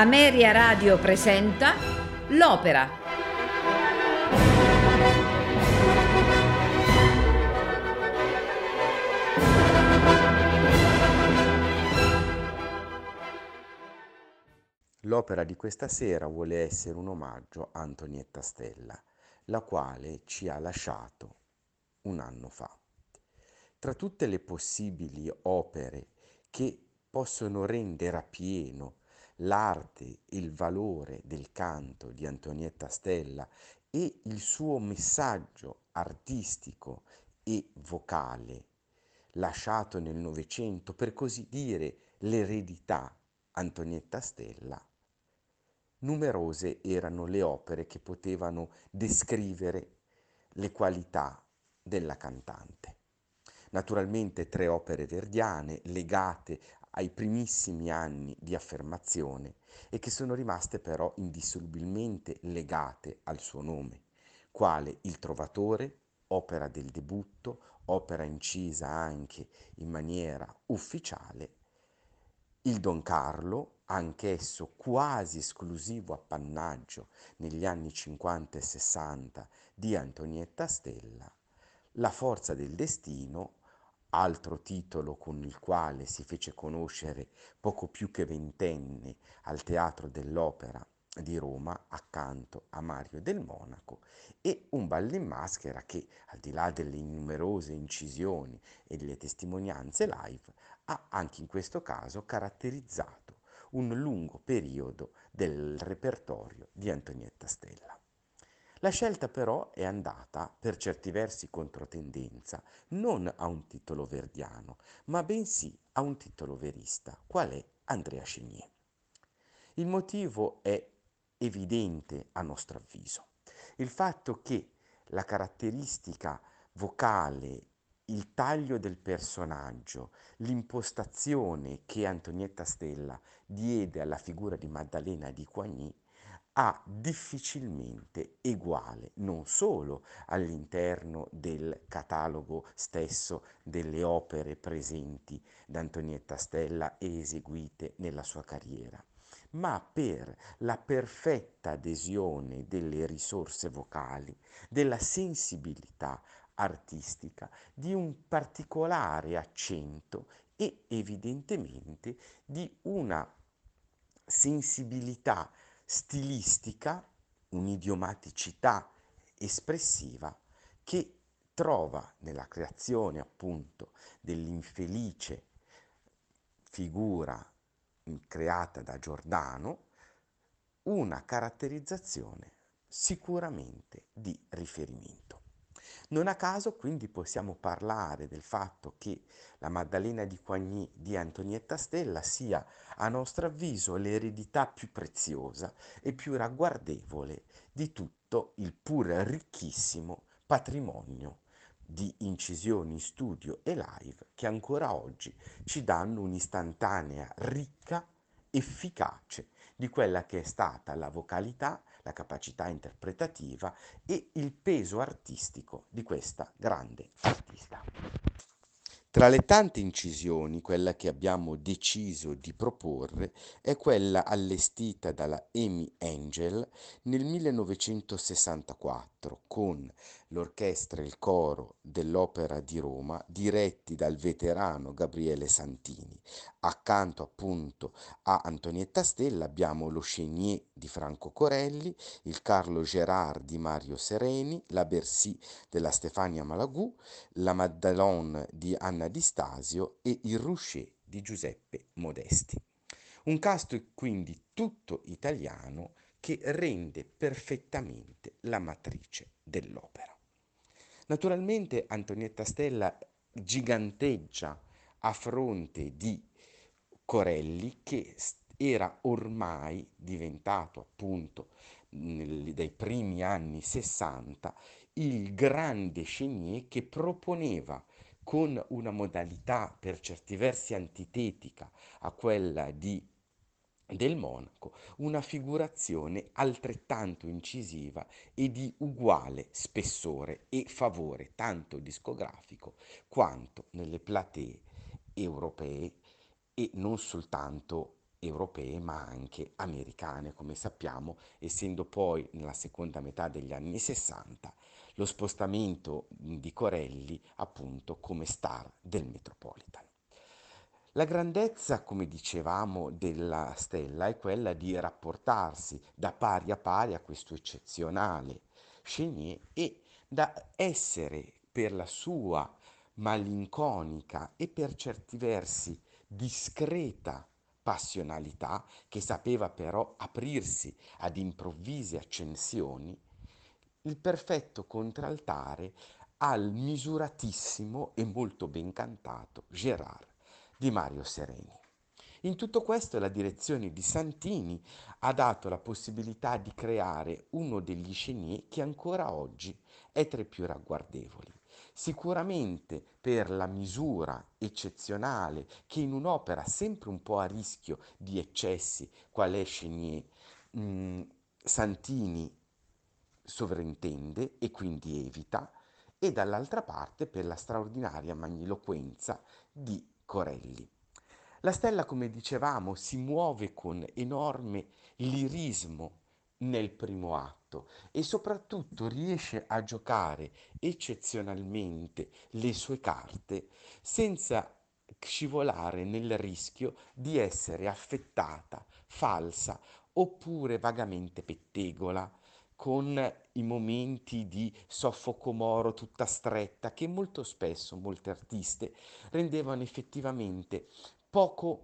Ameria Radio presenta L'Opera. L'opera di questa sera vuole essere un omaggio a Antonietta Stella, la quale ci ha lasciato un anno fa. Tra tutte le possibili opere che possono rendere a pieno l'arte, il valore del canto di Antonietta Stella e il suo messaggio artistico e vocale lasciato nel Novecento, per così dire l'eredità Antonietta Stella, numerose erano le opere che potevano descrivere le qualità della cantante. Naturalmente tre opere verdiane legate ai primissimi anni di affermazione e che sono rimaste però indissolubilmente legate al suo nome, quale Il Trovatore, opera del debutto, opera incisa anche in maniera ufficiale, il Don Carlo, anch'esso quasi esclusivo appannaggio negli anni 50 e 60 di Antonietta Stella, La forza del destino, altro titolo con il quale si fece conoscere poco più che ventenne al Teatro dell'Opera di Roma accanto a Mario del Monaco e un ballo in maschera che al di là delle numerose incisioni e delle testimonianze live ha anche in questo caso caratterizzato un lungo periodo del repertorio di Antonietta Stella. La scelta però è andata, per certi versi controtendenza, non a un titolo verdiano, ma bensì a un titolo verista, qual è Andrea Chenier. Il motivo è evidente a nostro avviso. Il fatto che la caratteristica vocale, il taglio del personaggio, l'impostazione che Antonietta Stella diede alla figura di Maddalena di Coigny ha difficilmente eguale non solo all'interno del catalogo stesso delle opere presenti da Antonietta Stella e eseguite nella sua carriera, ma per la perfetta adesione delle risorse vocali, della sensibilità artistica, di un particolare accento e evidentemente di una sensibilità stilistica, un'idiomaticità espressiva che trova nella creazione appunto dell'infelice figura creata da Giordano una caratterizzazione sicuramente di riferimento. Non a caso quindi possiamo parlare del fatto che la Maddalena di Coigny di Antonietta Stella sia a nostro avviso l'eredità più preziosa e più ragguardevole di tutto il pur ricchissimo patrimonio di incisioni in studio e live che ancora oggi ci danno un'istantanea ricca, efficace di quella che è stata la vocalità la capacità interpretativa e il peso artistico di questa grande artista. Tra le tante incisioni, quella che abbiamo deciso di proporre è quella allestita dalla Amy Angel nel 1964 con l'orchestra e il coro dell'Opera di Roma diretti dal veterano Gabriele Santini. Accanto appunto a Antonietta Stella abbiamo lo Chenier di Franco Corelli, il Carlo Gerard di Mario Sereni, la Bercy della Stefania Malagù, la Maddalone di Anna Di Stasio e il Roucher di Giuseppe Modesti. Un cast quindi tutto italiano che rende perfettamente la matrice dell'opera. Naturalmente Antonietta Stella giganteggia a fronte di Corelli che era ormai diventato appunto dai primi anni 60 il grande Chenier che proponeva con una modalità per certi versi antitetica a quella di del monaco, una figurazione altrettanto incisiva e di uguale spessore e favore tanto discografico quanto nelle platee europee e non soltanto europee ma anche americane, come sappiamo, essendo poi nella seconda metà degli anni 60 lo spostamento di Corelli appunto come star del Metropolitan. La grandezza, come dicevamo, della stella è quella di rapportarsi da pari a pari a questo eccezionale Chenier e da essere per la sua malinconica e per certi versi discreta passionalità, che sapeva però aprirsi ad improvvise accensioni, il perfetto contraltare al misuratissimo e molto ben cantato Gérard di Mario Sereni. In tutto questo la direzione di Santini ha dato la possibilità di creare uno degli Chenier che ancora oggi è tra i più ragguardevoli. Sicuramente per la misura eccezionale che in un'opera sempre un po' a rischio di eccessi, qual è Chenier, mh, mm, Santini sovrintende e quindi evita, e dall'altra parte per la straordinaria magniloquenza di Corelli. La stella, come dicevamo, si muove con enorme lirismo nel primo atto e soprattutto riesce a giocare eccezionalmente le sue carte senza scivolare nel rischio di essere affettata, falsa oppure vagamente pettegola, con i momenti di soffoco moro tutta stretta che molto spesso molte artiste rendevano effettivamente poco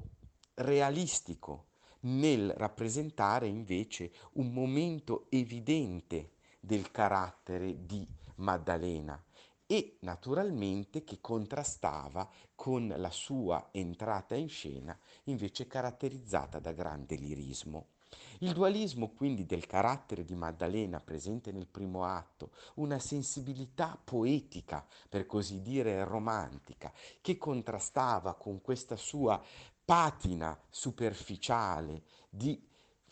realistico nel rappresentare invece un momento evidente del carattere di Maddalena e naturalmente che contrastava con la sua entrata in scena invece caratterizzata da grande lirismo. Il dualismo quindi del carattere di Maddalena presente nel primo atto, una sensibilità poetica, per così dire romantica, che contrastava con questa sua patina superficiale di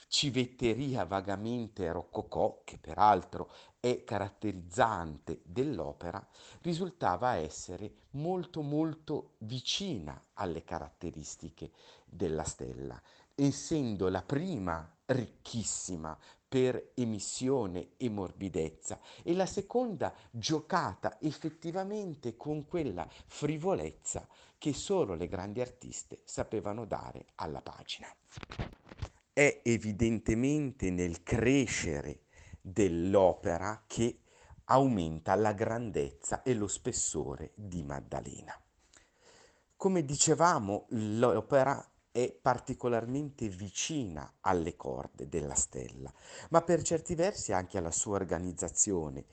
civetteria vagamente rococò, che peraltro è caratterizzante dell'opera, risultava essere molto molto vicina alle caratteristiche della stella essendo la prima ricchissima per emissione e morbidezza e la seconda giocata effettivamente con quella frivolezza che solo le grandi artiste sapevano dare alla pagina. È evidentemente nel crescere dell'opera che aumenta la grandezza e lo spessore di Maddalena. Come dicevamo, l'opera è particolarmente vicina alle corde della stella, ma per certi versi anche alla sua organizzazione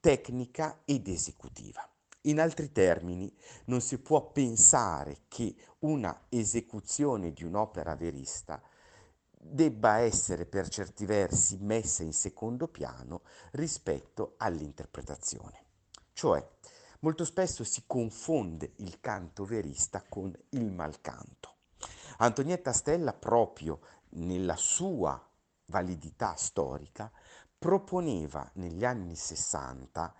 tecnica ed esecutiva. In altri termini, non si può pensare che una esecuzione di un'opera verista debba essere per certi versi messa in secondo piano rispetto all'interpretazione. Cioè, molto spesso si confonde il canto verista con il malcanto. Antonietta Stella proprio nella sua validità storica proponeva negli anni 60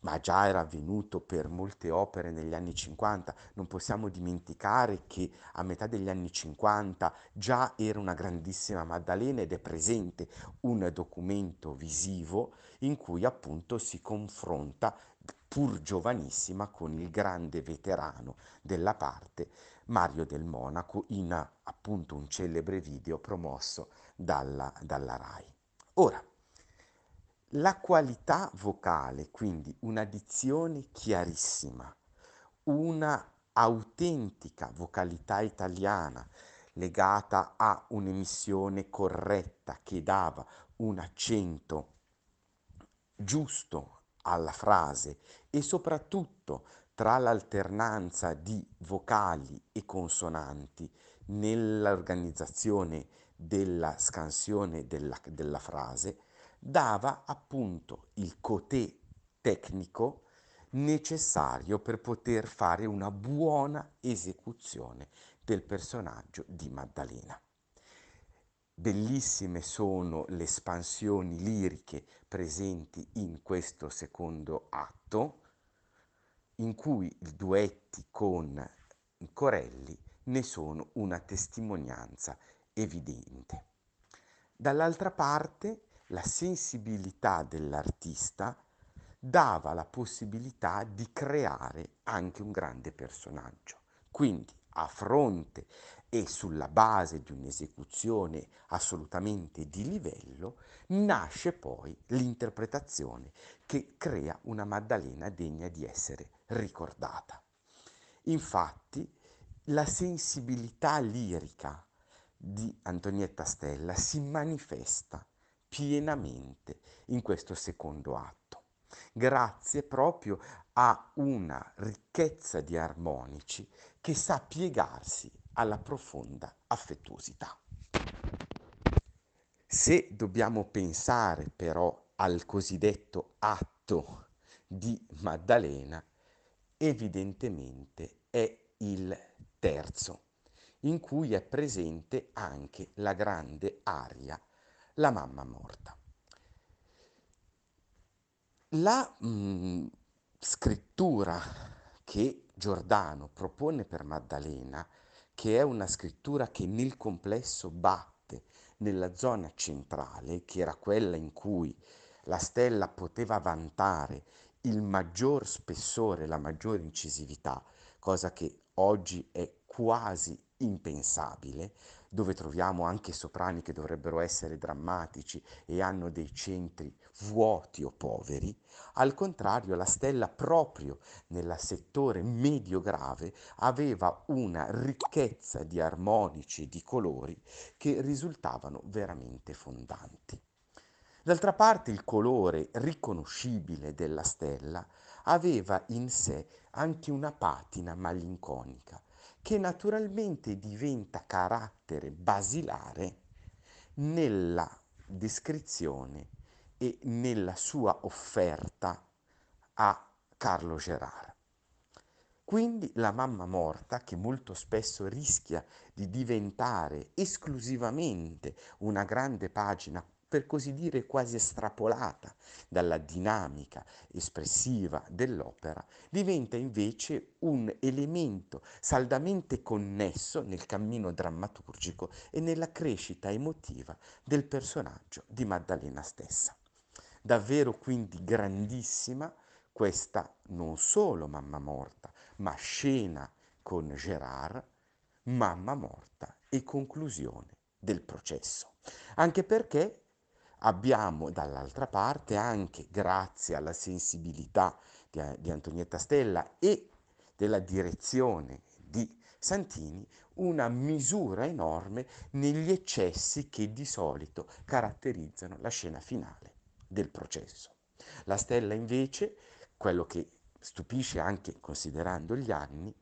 ma già era avvenuto per molte opere negli anni 50. Non possiamo dimenticare che a metà degli anni 50 già era una grandissima Maddalena ed è presente un documento visivo in cui appunto si confronta pur giovanissima con il grande veterano della parte Mario del Monaco in appunto un celebre video promosso dalla, dalla RAI. Ora, la qualità vocale, quindi una dizione chiarissima, una autentica vocalità italiana legata a un'emissione corretta che dava un accento giusto alla frase e soprattutto tra l'alternanza di vocali e consonanti nell'organizzazione della scansione della, della frase, dava appunto il cotè tecnico necessario per poter fare una buona esecuzione del personaggio di Maddalena. Bellissime sono le espansioni liriche presenti in questo secondo atto, in cui i duetti con Corelli ne sono una testimonianza evidente. Dall'altra parte, la sensibilità dell'artista dava la possibilità di creare anche un grande personaggio. Quindi, a fronte e sulla base di un'esecuzione assolutamente di livello, nasce poi l'interpretazione che crea una Maddalena degna di essere ricordata. Infatti, la sensibilità lirica di Antonietta Stella si manifesta pienamente in questo secondo atto, grazie proprio a una ricchezza di armonici che sa piegarsi alla profonda affettuosità. Se dobbiamo pensare però al cosiddetto atto di Maddalena, evidentemente è il terzo, in cui è presente anche la grande aria La mamma morta. La mh, mm, scrittura che Giordano propone per Maddalena, che è una scrittura che nel complesso batte nella zona centrale, che era quella in cui la stella poteva vantare il maggior spessore, la maggiore incisività, cosa che oggi è quasi impensabile, dove troviamo anche soprani che dovrebbero essere drammatici e hanno dei centri vuoti o poveri, al contrario la stella proprio nel settore medio-grave aveva una ricchezza di armonici e di colori che risultavano veramente fondanti. D'altra parte il colore riconoscibile della stella aveva in sé anche una patina malinconica, che naturalmente diventa carattere basilare nella descrizione e nella sua offerta a Carlo Gerard. Quindi la mamma morta, che molto spesso rischia di diventare esclusivamente una grande pagina per così dire quasi estrapolata dalla dinamica espressiva dell'opera, diventa invece un elemento saldamente connesso nel cammino drammaturgico e nella crescita emotiva del personaggio di Maddalena stessa. Davvero quindi grandissima questa non solo mamma morta, ma scena con Gerard, mamma morta e conclusione del processo. Anche perché Abbiamo dall'altra parte anche, grazie alla sensibilità di, di Antonietta Stella e della direzione di Santini, una misura enorme negli eccessi che di solito caratterizzano la scena finale del processo. La stella invece, quello che stupisce anche considerando gli anni,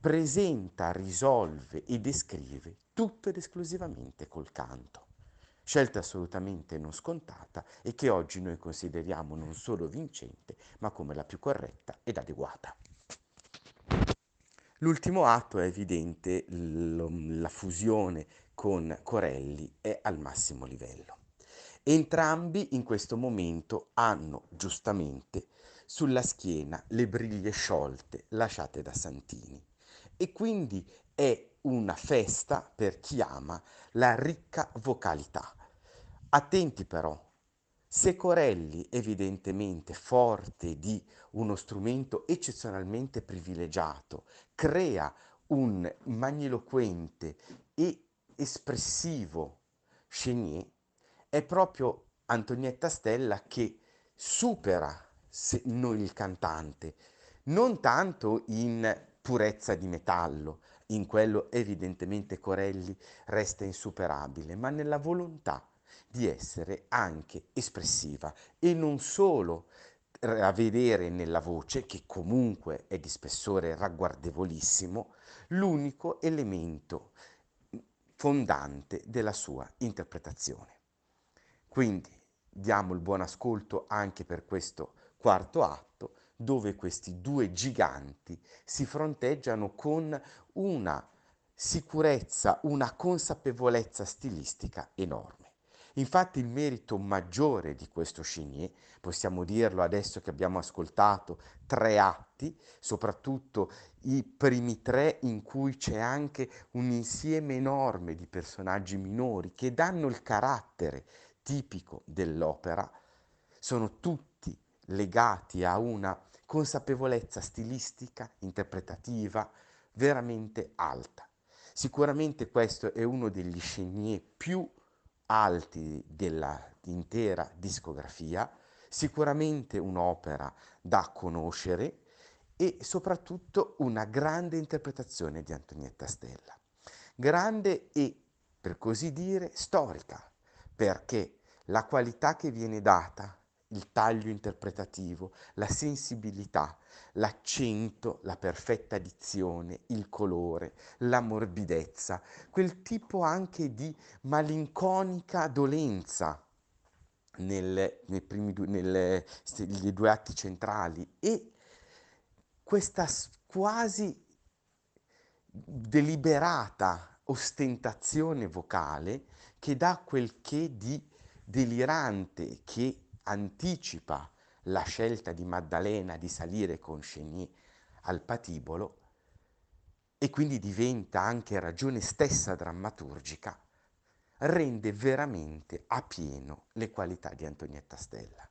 presenta, risolve e descrive tutto ed esclusivamente col canto scelta assolutamente non scontata e che oggi noi consideriamo non solo vincente, ma come la più corretta ed adeguata. L'ultimo atto è evidente, la fusione con Corelli è al massimo livello. Entrambi in questo momento hanno giustamente sulla schiena le briglie sciolte lasciate da Santini. E quindi è una festa per chi ama la ricca vocalità, Attenti però, se Corelli, evidentemente forte di uno strumento eccezionalmente privilegiato, crea un magniloquente e espressivo Chenier, è proprio Antonietta Stella che supera noi il cantante, non tanto in purezza di metallo, in quello evidentemente Corelli resta insuperabile, ma nella volontà di essere anche espressiva e non solo a vedere nella voce, che comunque è di spessore ragguardevolissimo, l'unico elemento fondante della sua interpretazione. Quindi diamo il buon ascolto anche per questo quarto atto, dove questi due giganti si fronteggiano con una sicurezza, una consapevolezza stilistica enorme. Infatti il merito maggiore di questo Chenier, possiamo dirlo adesso che abbiamo ascoltato tre atti, soprattutto i primi tre in cui c'è anche un insieme enorme di personaggi minori che danno il carattere tipico dell'opera, sono tutti legati a una consapevolezza stilistica, interpretativa, veramente alta. Sicuramente questo è uno degli Chenier più alti dell'intera discografia, sicuramente un'opera da conoscere e soprattutto una grande interpretazione di Antonietta Stella. Grande e, per così dire, storica, perché la qualità che viene data, il taglio interpretativo, la sensibilità, l'accento, la perfetta dizione, il colore, la morbidezza, quel tipo anche di malinconica dolenza primi due, negli due atti centrali e questa quasi deliberata ostentazione vocale che dà quel che di delirante che anticipa la scelta di Maddalena di salire con Chenier al patibolo e quindi diventa anche ragione stessa drammaturgica, rende veramente a pieno le qualità di Antonietta Stella.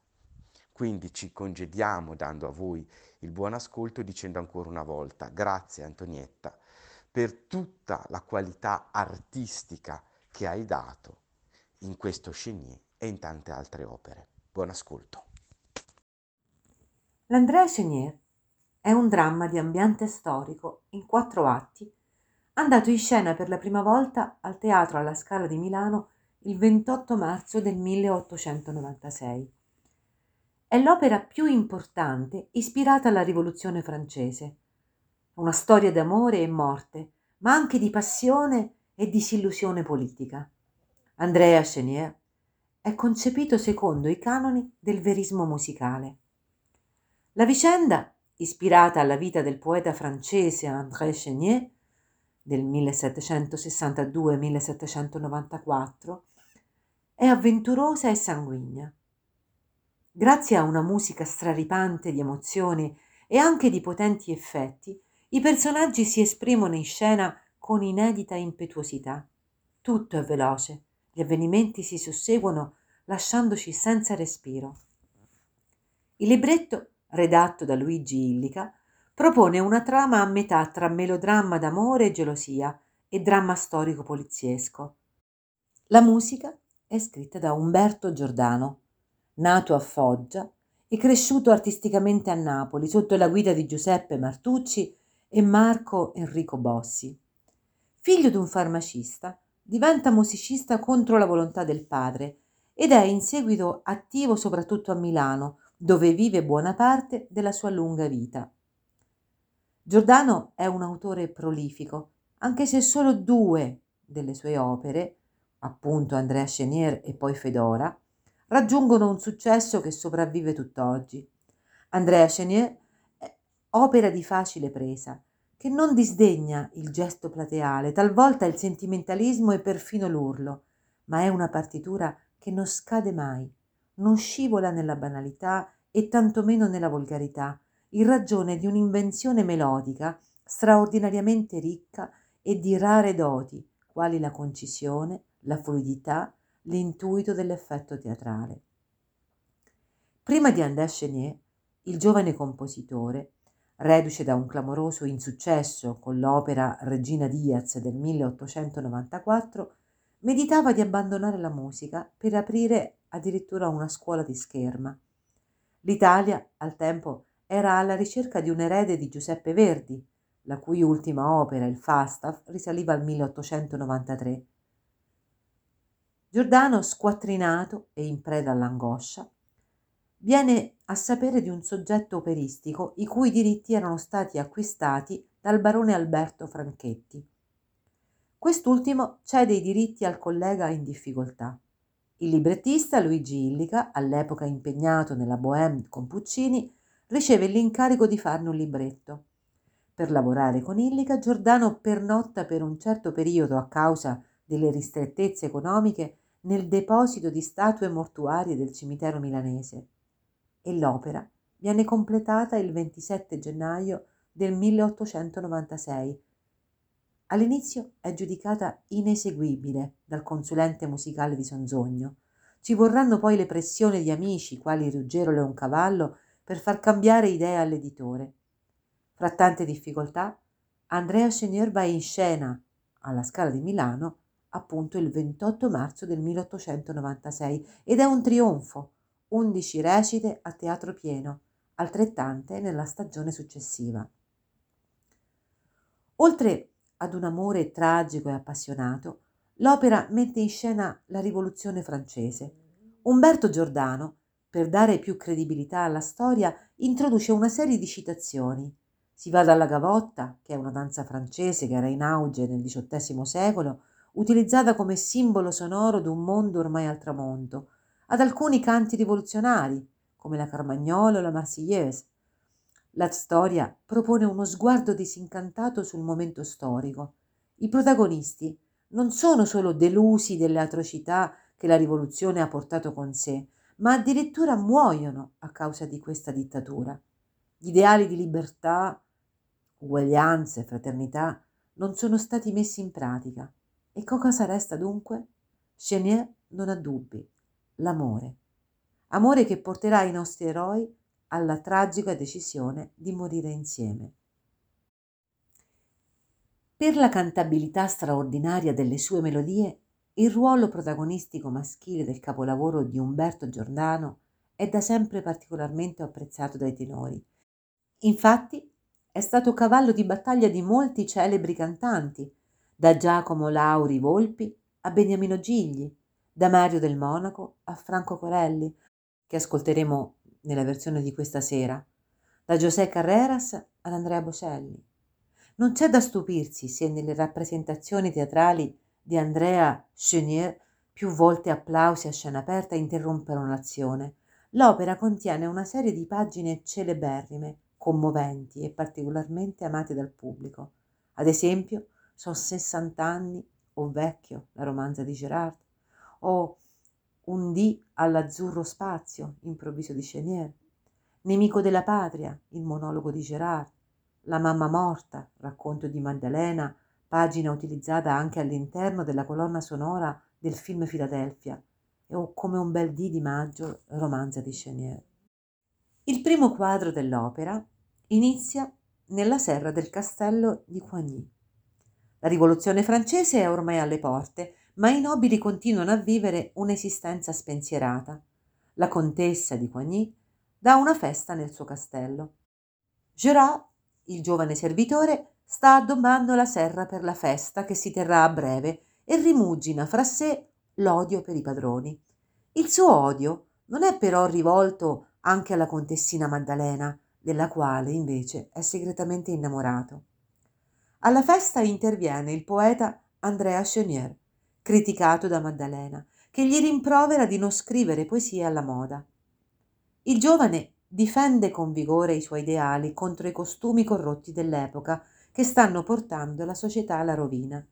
Quindi ci congediamo dando a voi il buon ascolto dicendo ancora una volta grazie Antonietta per tutta la qualità artistica che hai dato in questo Chenier e in tante altre opere. Buon ascolto. L'Andrea Chenier è un dramma di ambiente storico in quattro atti, andato in scena per la prima volta al Teatro alla Scala di Milano il 28 marzo del 1896. È l'opera più importante ispirata alla Rivoluzione francese. Una storia d'amore e morte, ma anche di passione e disillusione politica. Andrea Chenier è concepito secondo i canoni del verismo musicale. La vicenda, ispirata alla vita del poeta francese André Chenier del 1762-1794, è avventurosa e sanguigna. Grazie a una musica straripante di emozioni e anche di potenti effetti, i personaggi si esprimono in scena con inedita impetuosità. Tutto è veloce, gli avvenimenti si susseguono lasciandoci senza respiro. Il libretto, redatto da Luigi Illica, propone una trama a metà tra melodramma d'amore e gelosia e dramma storico poliziesco. La musica è scritta da Umberto Giordano, nato a Foggia e cresciuto artisticamente a Napoli sotto la guida di Giuseppe Martucci e Marco Enrico Bossi. Figlio di un farmacista, diventa musicista contro la volontà del padre ed è in seguito attivo soprattutto a Milano, dove vive buona parte della sua lunga vita. Giordano è un autore prolifico, anche se solo due delle sue opere, appunto Andrea Chenier e poi Fedora, raggiungono un successo che sopravvive tutt'oggi. Andrea Chenier opera di facile presa, che non disdegna il gesto plateale, talvolta il sentimentalismo e perfino l'urlo, ma è una partitura che non scade mai, non scivola nella banalità e tantomeno nella volgarità, in ragione di un'invenzione melodica straordinariamente ricca e di rare doti, quali la concisione, la fluidità, l'intuito dell'effetto teatrale. Prima di André Chenier, il giovane compositore reduce da un clamoroso insuccesso con l'opera Regina Diaz del 1894, meditava di abbandonare la musica per aprire addirittura una scuola di scherma. L'Italia, al tempo, era alla ricerca di un erede di Giuseppe Verdi, la cui ultima opera, il Falstaff, risaliva al 1893. Giordano, squattrinato e in preda all'angoscia, viene a sapere di un soggetto operistico i cui diritti erano stati acquistati dal barone Alberto Franchetti. Quest'ultimo cede i diritti al collega in difficoltà. Il librettista Luigi Illica, all'epoca impegnato nella Bohème con Puccini, riceve l'incarico di farne un libretto. Per lavorare con Illica, Giordano pernotta per un certo periodo a causa delle ristrettezze economiche nel deposito di statue mortuarie del cimitero milanese e l'opera viene completata il 27 gennaio del 1896. All'inizio è giudicata ineseguibile dal consulente musicale di Sonzogno. Ci vorranno poi le pressioni di amici, quali Ruggero Leoncavallo, per far cambiare idea all'editore. Fra tante difficoltà, Andrea Chenier va in scena alla Scala di Milano appunto il 28 marzo del 1896 ed è un trionfo, 11 recite a teatro pieno, altrettante nella stagione successiva. Oltre ad un amore tragico e appassionato, l'opera mette in scena la rivoluzione francese. Umberto Giordano, per dare più credibilità alla storia, introduce una serie di citazioni. Si va dalla gavotta, che è una danza francese che era in auge nel XVIII secolo, utilizzata come simbolo sonoro d'un mondo ormai al tramonto, ad alcuni canti rivoluzionari, come la Carmagnola o la Marseillaise. La storia propone uno sguardo disincantato sul momento storico. I protagonisti non sono solo delusi delle atrocità che la rivoluzione ha portato con sé, ma addirittura muoiono a causa di questa dittatura. Gli ideali di libertà, uguaglianza e fraternità non sono stati messi in pratica e cosa resta dunque? Chenier non ha dubbi, l'amore. Amore che porterà i nostri eroi alla tragica decisione di morire insieme. Per la cantabilità straordinaria delle sue melodie, il ruolo protagonistico maschile del capolavoro di Umberto Giordano è da sempre particolarmente apprezzato dai tenori. Infatti, è stato cavallo di battaglia di molti celebri cantanti, da Giacomo Lauri Volpi a Beniamino Gigli, da Mario del Monaco a Franco Corelli, che ascolteremo nella versione di questa sera, da José Carreras ad Andrea Bocelli. Non c'è da stupirsi se nelle rappresentazioni teatrali di Andrea Chenier più volte applausi a scena aperta interrompono l'azione. L'opera contiene una serie di pagine celeberrime, commoventi e particolarmente amate dal pubblico. Ad esempio, sono 60 anni, o vecchio, la romanza di Gerard, o un dì all'azzurro spazio, improvviso di Chenier, Nemico della patria, il monologo di Gerard, La mamma morta, racconto di Maddalena, pagina utilizzata anche all'interno della colonna sonora del film Filadelfia, o Come un bel dì di maggio, romanza di Chenier. Il primo quadro dell'opera inizia nella serra del castello di Coigny. La rivoluzione francese è ormai alle porte, ma i nobili continuano a vivere un'esistenza spensierata. La contessa di Coigny dà una festa nel suo castello. Gerard, il giovane servitore, sta addobbando la serra per la festa che si terrà a breve e rimugina fra sé l'odio per i padroni. Il suo odio non è però rivolto anche alla contessina Maddalena, della quale invece è segretamente innamorato. Alla festa interviene il poeta Andrea Chenier, criticato da Maddalena, che gli rimprovera di non scrivere poesie alla moda. Il giovane difende con vigore i suoi ideali contro i costumi corrotti dell'epoca che stanno portando la società alla rovina.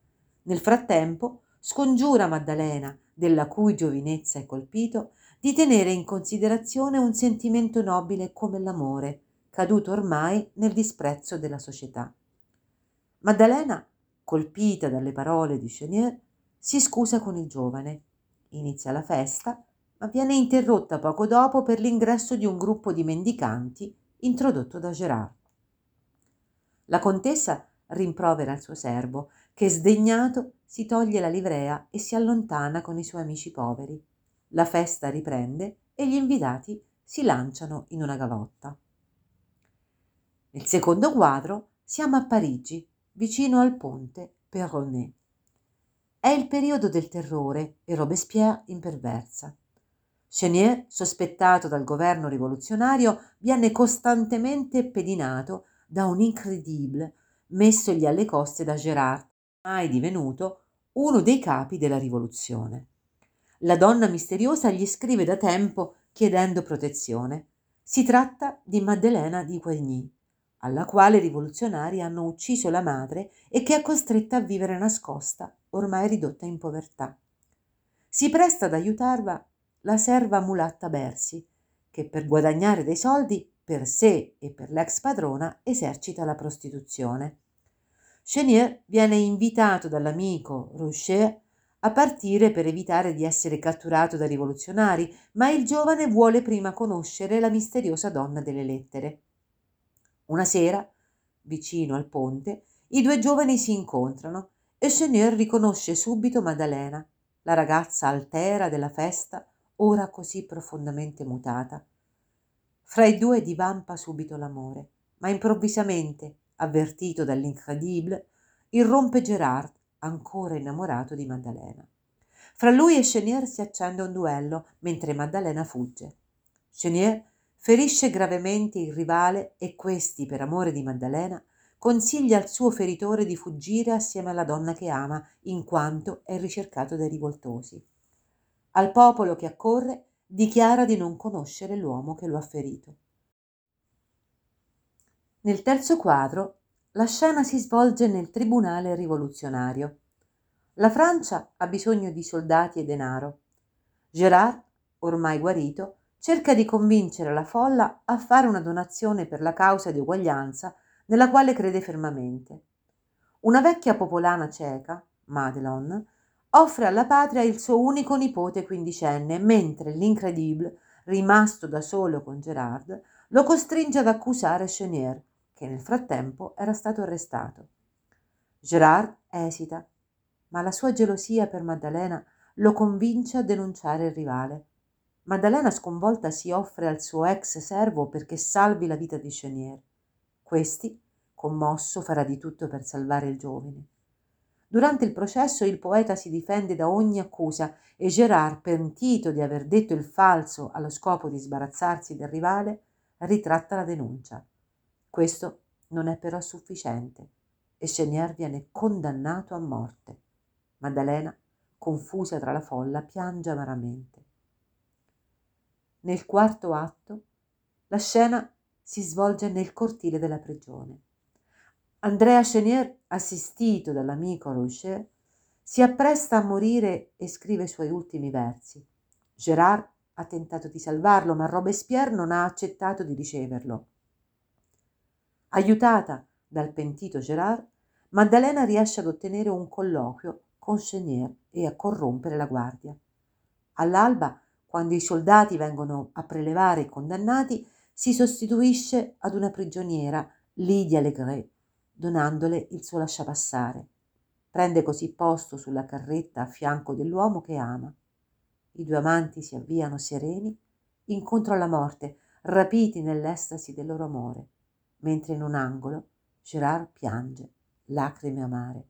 Nel frattempo scongiura Maddalena, della cui giovinezza è colpito, di tenere in considerazione un sentimento nobile come l'amore, caduto ormai nel disprezzo della società. Maddalena, colpita dalle parole di Chenier, si scusa con il giovane. Inizia la festa, ma viene interrotta poco dopo per l'ingresso di un gruppo di mendicanti introdotto da Gerard. La contessa rimprovera il suo servo, che sdegnato si toglie la livrea e si allontana con i suoi amici poveri. La festa riprende e gli invitati si lanciano in una gavotta. Nel secondo quadro siamo a Parigi, vicino al ponte Perronnet. È il periodo del terrore e Robespierre imperversa. Chenier, sospettato dal governo rivoluzionario, viene costantemente pedinato da un incredibile messogli alle coste da Gérard, mai divenuto uno dei capi della rivoluzione. La donna misteriosa gli scrive da tempo chiedendo protezione. Si tratta di Maddelena di Coigny, alla quale i rivoluzionari hanno ucciso la madre e che è costretta a vivere nascosta, ormai ridotta in povertà. si presta ad aiutarla la serva mulatta Bersi, che per guadagnare dei soldi per sé e per l'ex padrona esercita la prostituzione. Chenier viene invitato dall'amico Roucher a partire per evitare di essere catturato dai rivoluzionari, ma il giovane vuole prima conoscere la misteriosa donna delle lettere. Una sera, vicino al ponte, i due giovani si incontrano e Chenier riconosce subito Maddalena, la ragazza altera della festa, ora così profondamente mutata. Fra i due divampa subito l'amore, ma improvvisamente avvertito dall'incredibile, irrompe Gerard, ancora innamorato di Maddalena. Fra lui e Chenier si accende un duello, mentre Maddalena fugge. Chenier ferisce gravemente il rivale e questi, per amore di Maddalena, consiglia al suo feritore di fuggire assieme alla donna che ama, in quanto è ricercato dai rivoltosi. Al popolo che accorre dichiara di non conoscere l'uomo che lo ha ferito. Nel terzo quadro la scena si svolge nel tribunale rivoluzionario. La Francia ha bisogno di soldati e denaro. Gérard, ormai guarito, cerca di convincere la folla a fare una donazione per la causa di uguaglianza nella quale crede fermamente. Una vecchia popolana cieca, Madelon, offre alla patria il suo unico nipote quindicenne, mentre l'incredibile, rimasto da solo con Gérard, lo costringe ad accusare Chenier che nel frattempo era stato arrestato. Gerard esita, ma la sua gelosia per Maddalena lo convince a denunciare il rivale. Maddalena sconvolta si offre al suo ex servo perché salvi la vita di Chenier. Questi, commosso, farà di tutto per salvare il giovane. Durante il processo il poeta si difende da ogni accusa e Gerard, pentito di aver detto il falso allo scopo di sbarazzarsi del rivale, ritratta la denuncia. Questo non è però sufficiente e Chenier viene condannato a morte. Maddalena, confusa tra la folla, piange amaramente. Nel quarto atto la scena si svolge nel cortile della prigione. Andrea Chenier, assistito dall'amico Rocher, si appresta a morire e scrive i suoi ultimi versi. Gérard ha tentato di salvarlo, ma Robespierre non ha accettato di riceverlo. Aiutata dal pentito Gerard, Maddalena riesce ad ottenere un colloquio con Chenier e a corrompere la guardia. All'alba, quando i soldati vengono a prelevare i condannati, si sostituisce ad una prigioniera, Lydia Legret, donandole il suo lasciapassare. Prende così posto sulla carretta a fianco dell'uomo che ama. I due amanti si avviano sereni incontro alla morte, rapiti nell'estasi del loro amore mentre in un angolo Gerard piange, lacrime amare.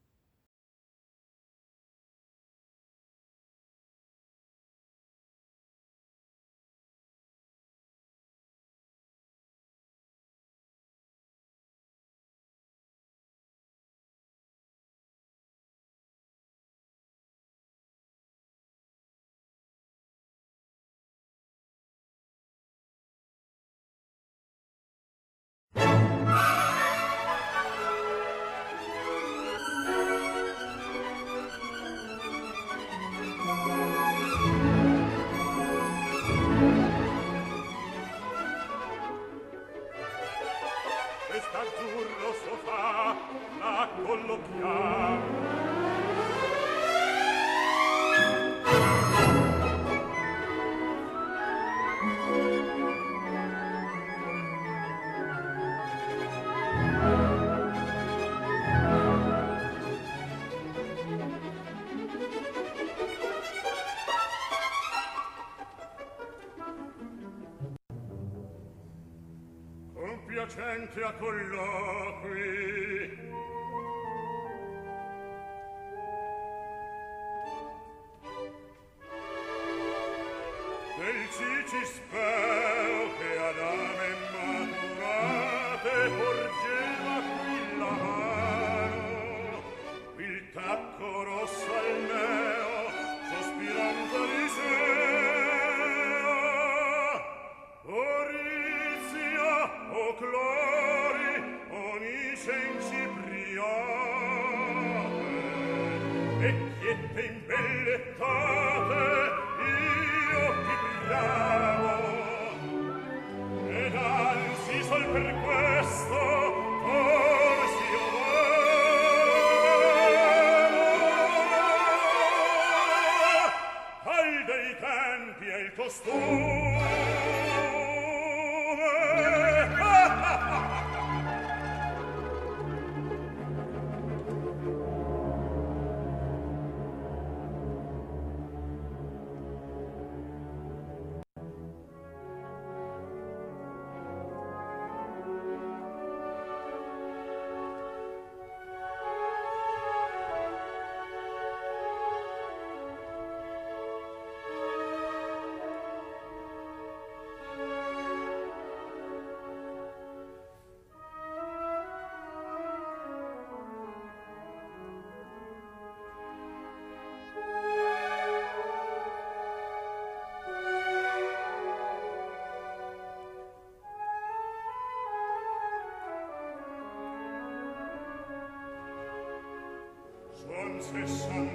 confessar.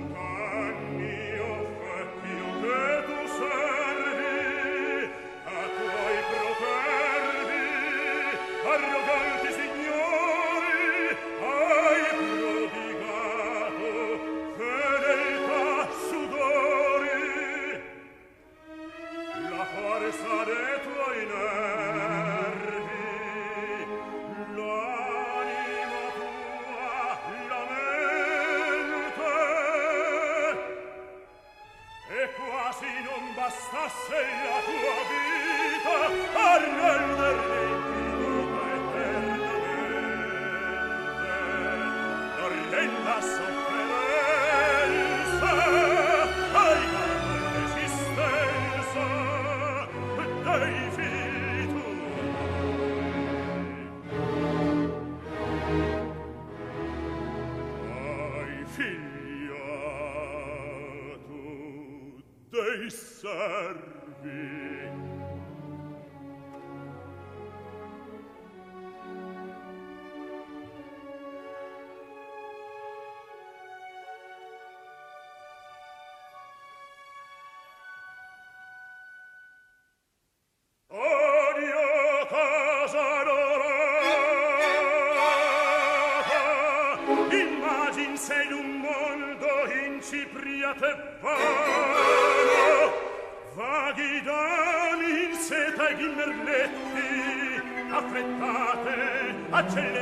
accelera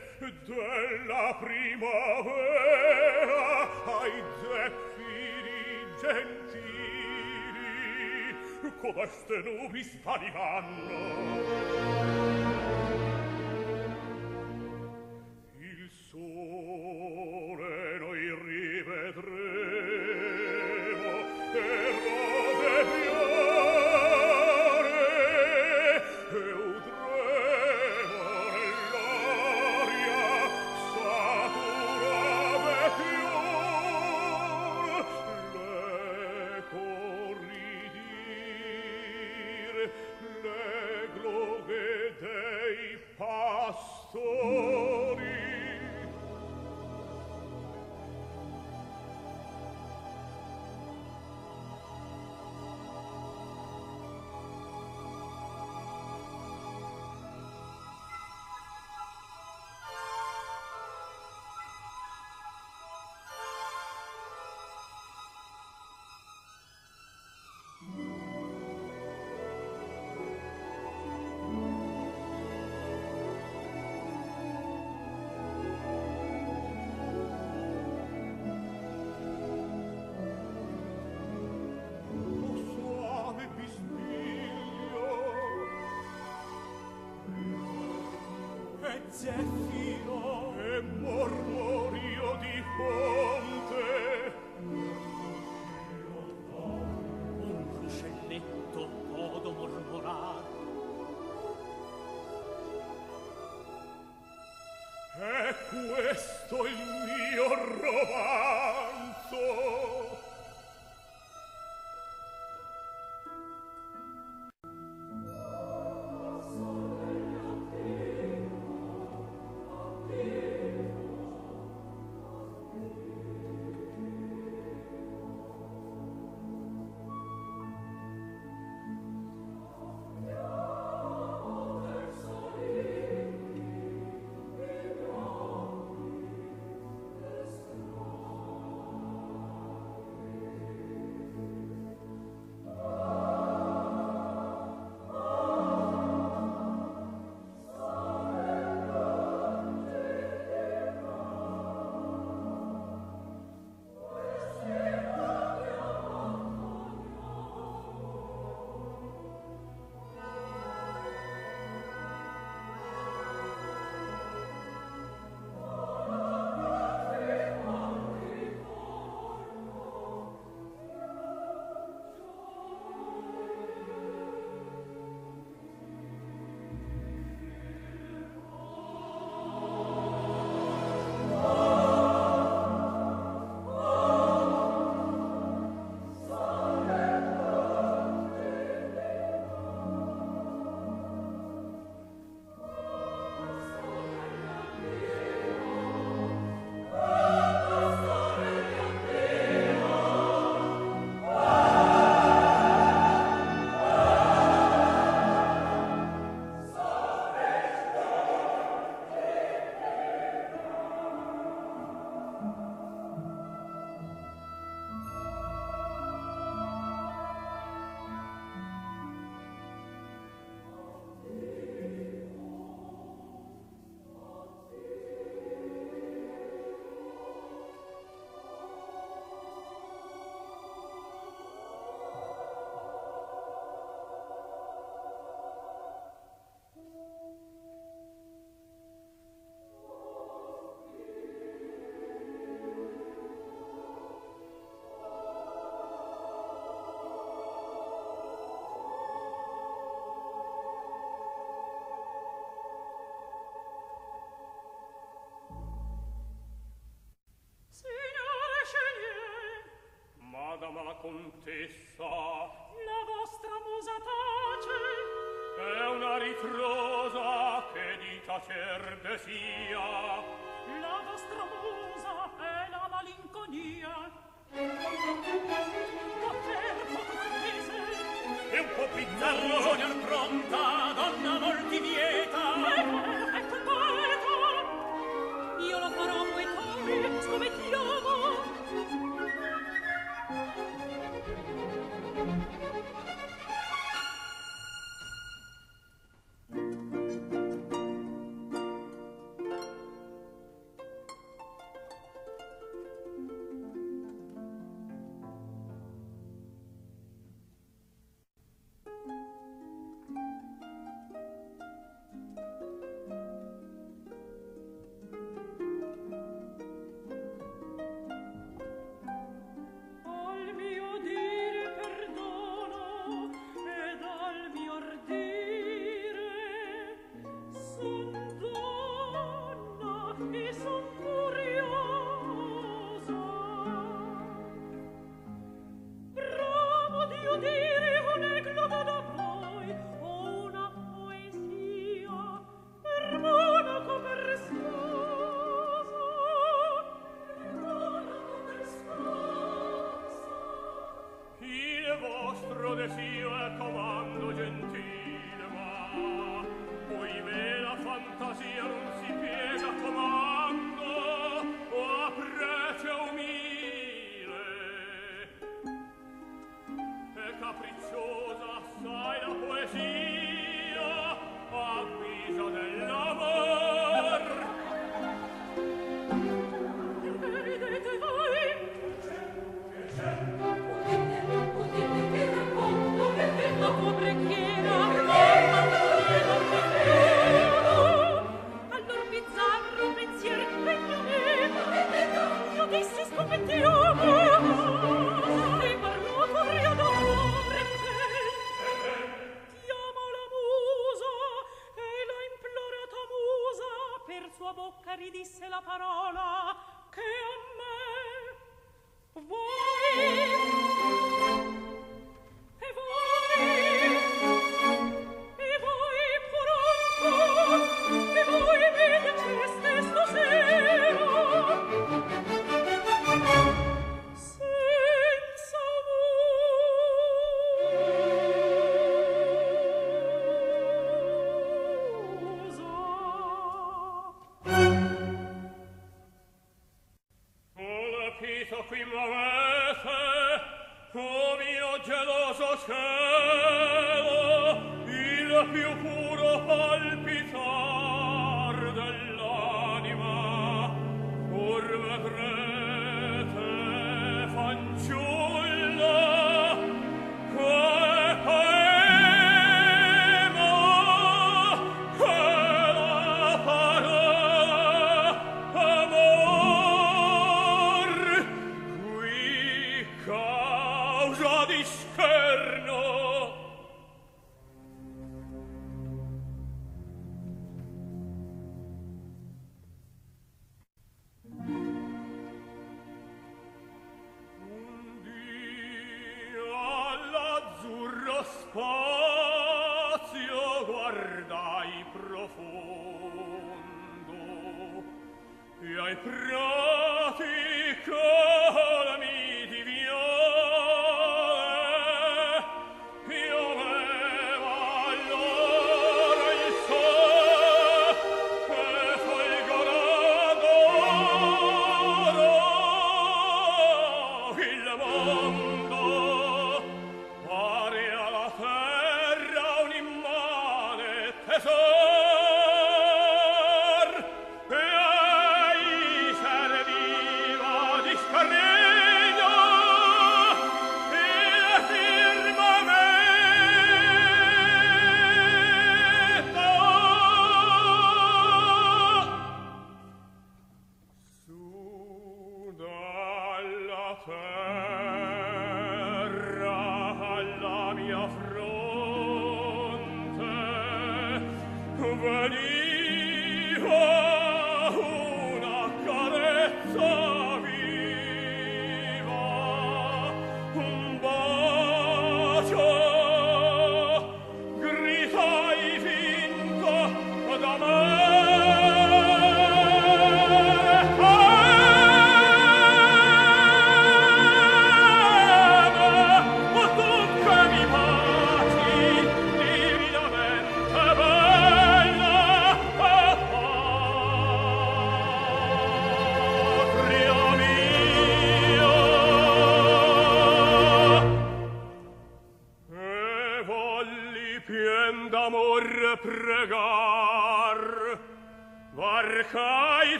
della primavera ai zeffiri gentili codeste nubi spariranno zeffiro e mormorio di fonte. Un ruscelletto podo mormorar? E questo il mio robar. contessa. La vostra musa tace è una ritrosa che di tacer desia. La vostra musa è la malinconia. Poter cortese e un po' pizzarro sognar pronta donna molti vieta. E ecco poeta. Io lo farò poetone scome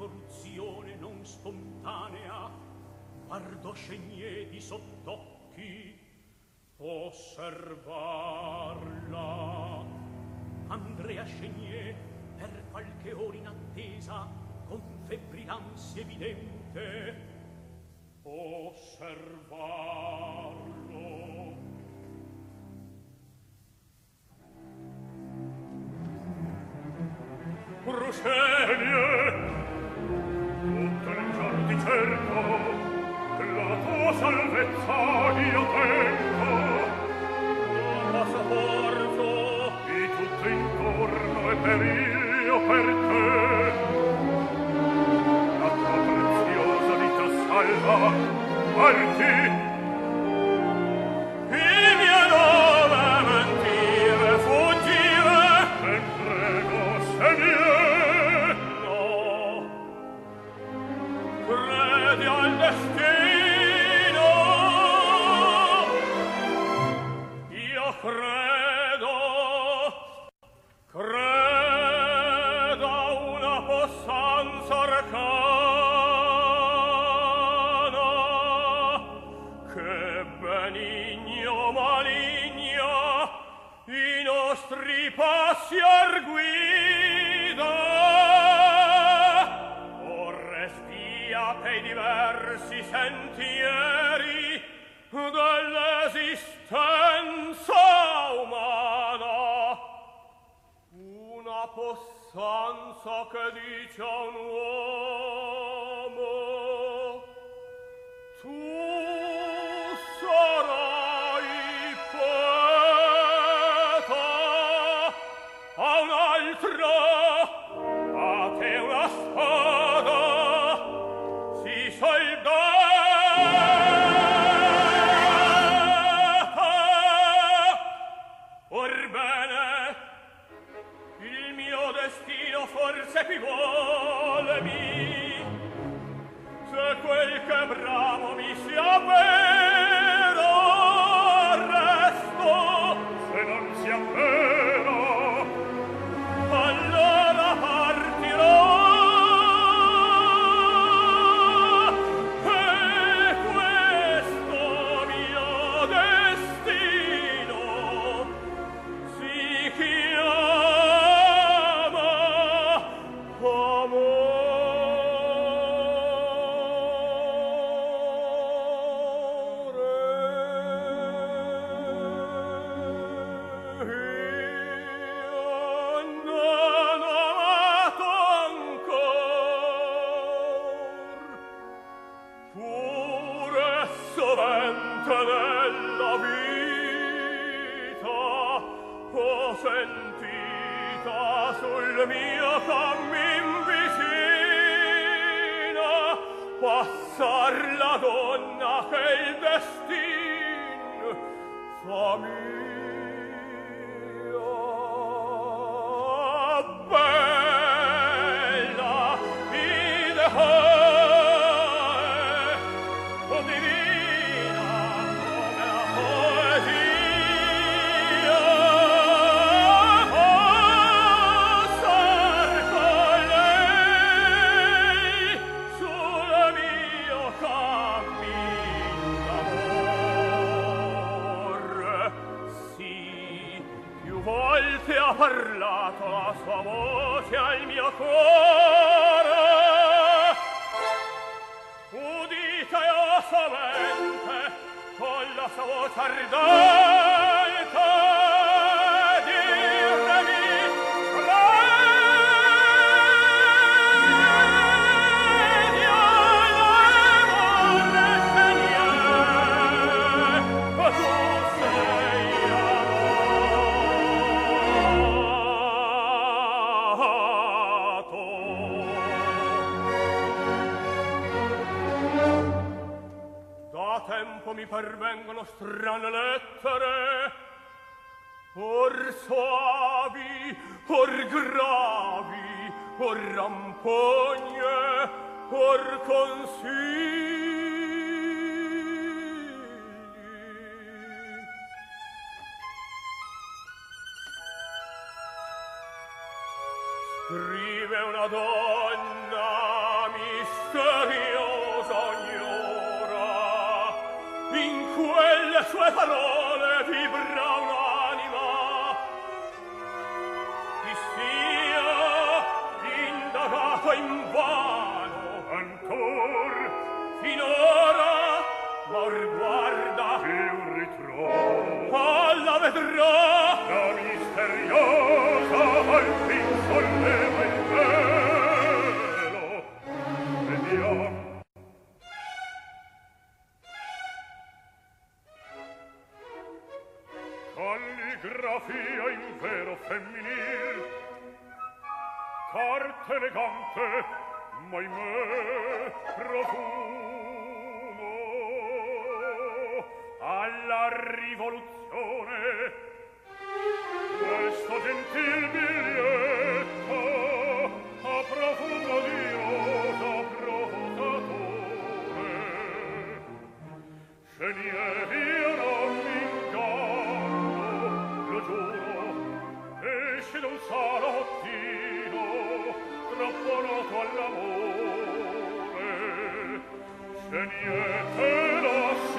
corruzione non spontanea guardo scegneti sott'occhi osservarla. Andrea Chenier per qualche ora in attesa con febbrilanzia evidente osservarlo. Bruxelles cerco la tua salvezza io tengo. La sopporto di tutto intorno e periglio per te. La tua preziosa vita salva parti il mio nome calligrafia in vero femminil. Carte elegante ma me profumo. Alla rivoluzione. Questo gentil biglietto a profumo di solo con l'amore. Scegliete la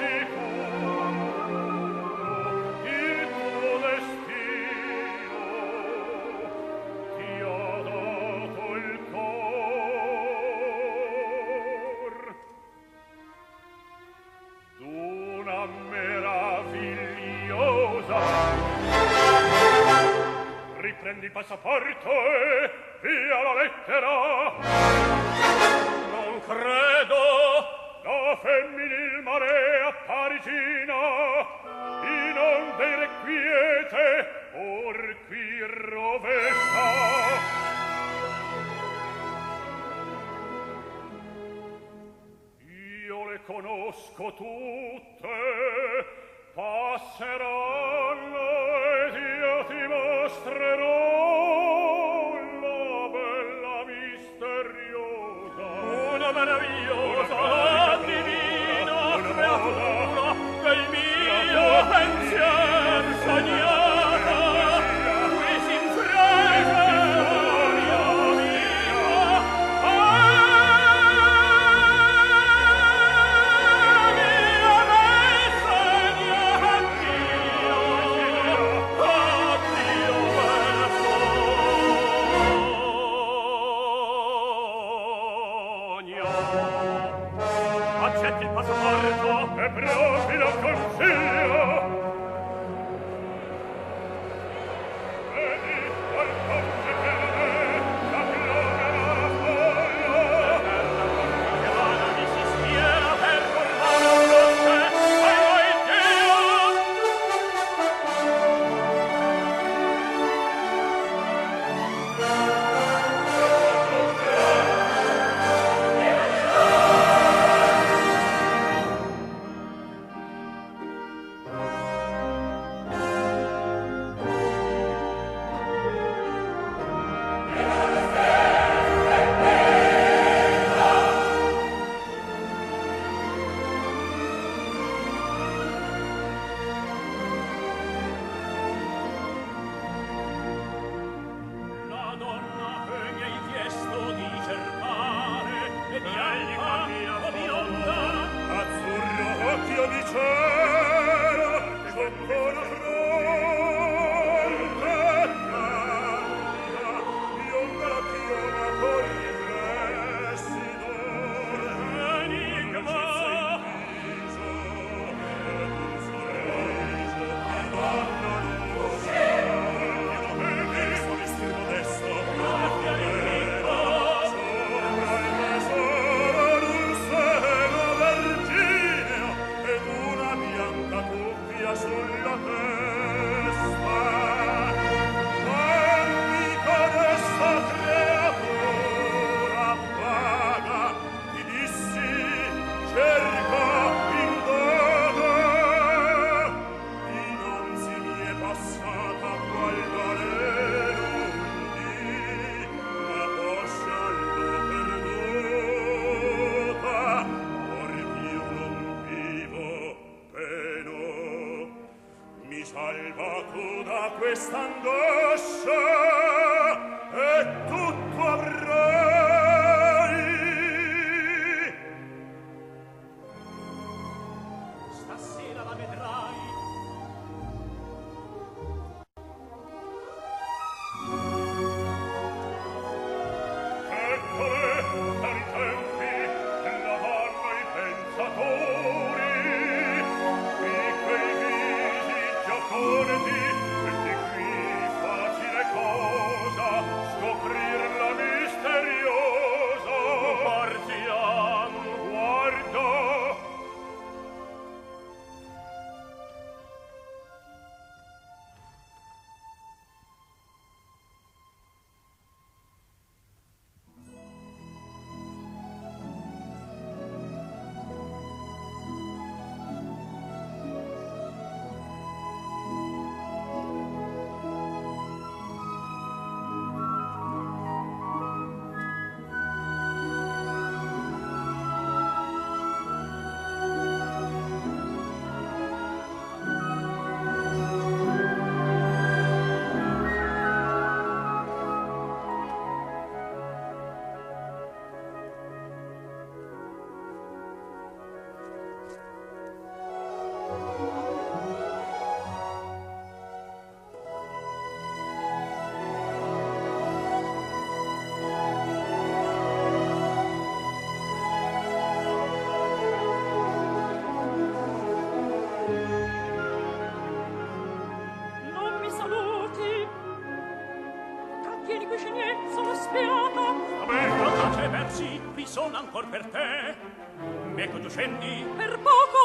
ancor per te. Ecco tu scendi. Per poco.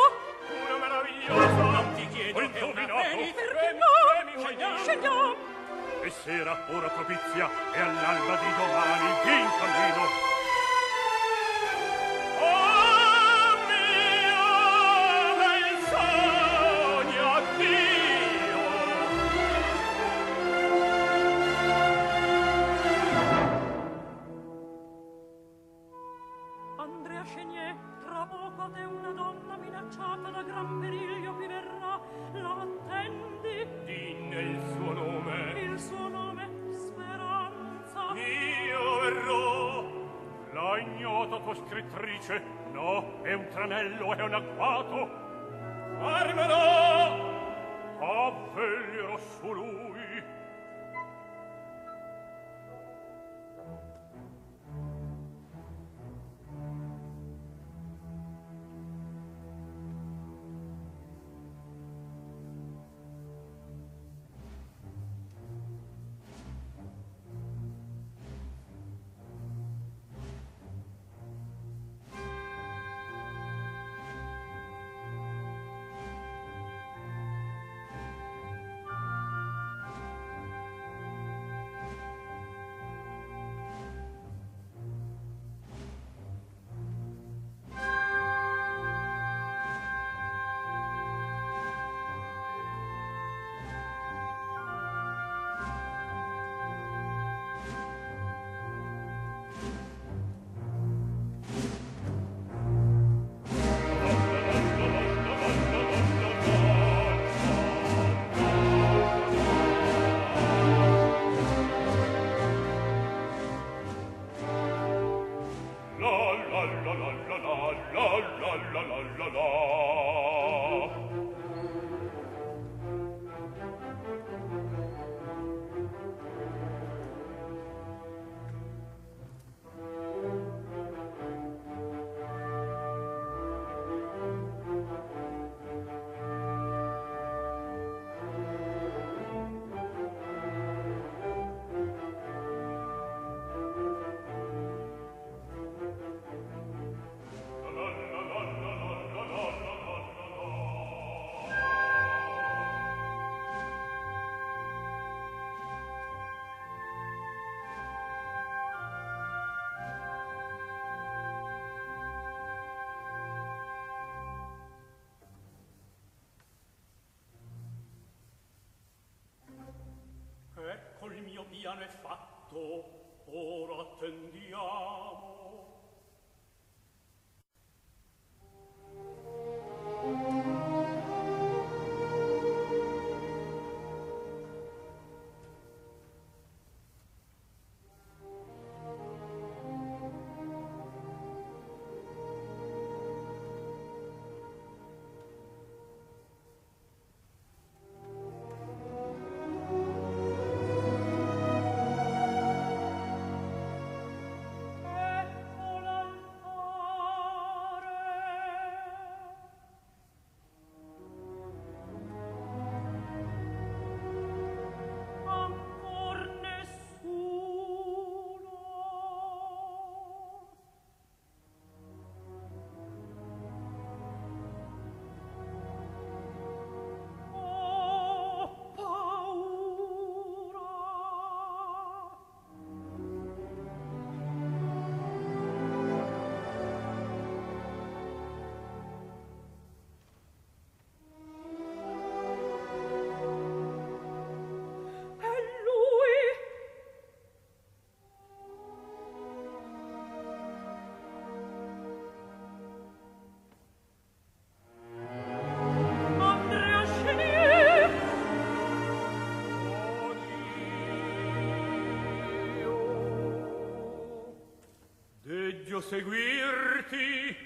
Una meravigliosa Non ti chiedo Un che una veni Perché no Scendiamo Scendiamo E sera ora propizia E all'alba di domani In cammino ecco il mio piano è fatto, ora attendiamo. Io seguirti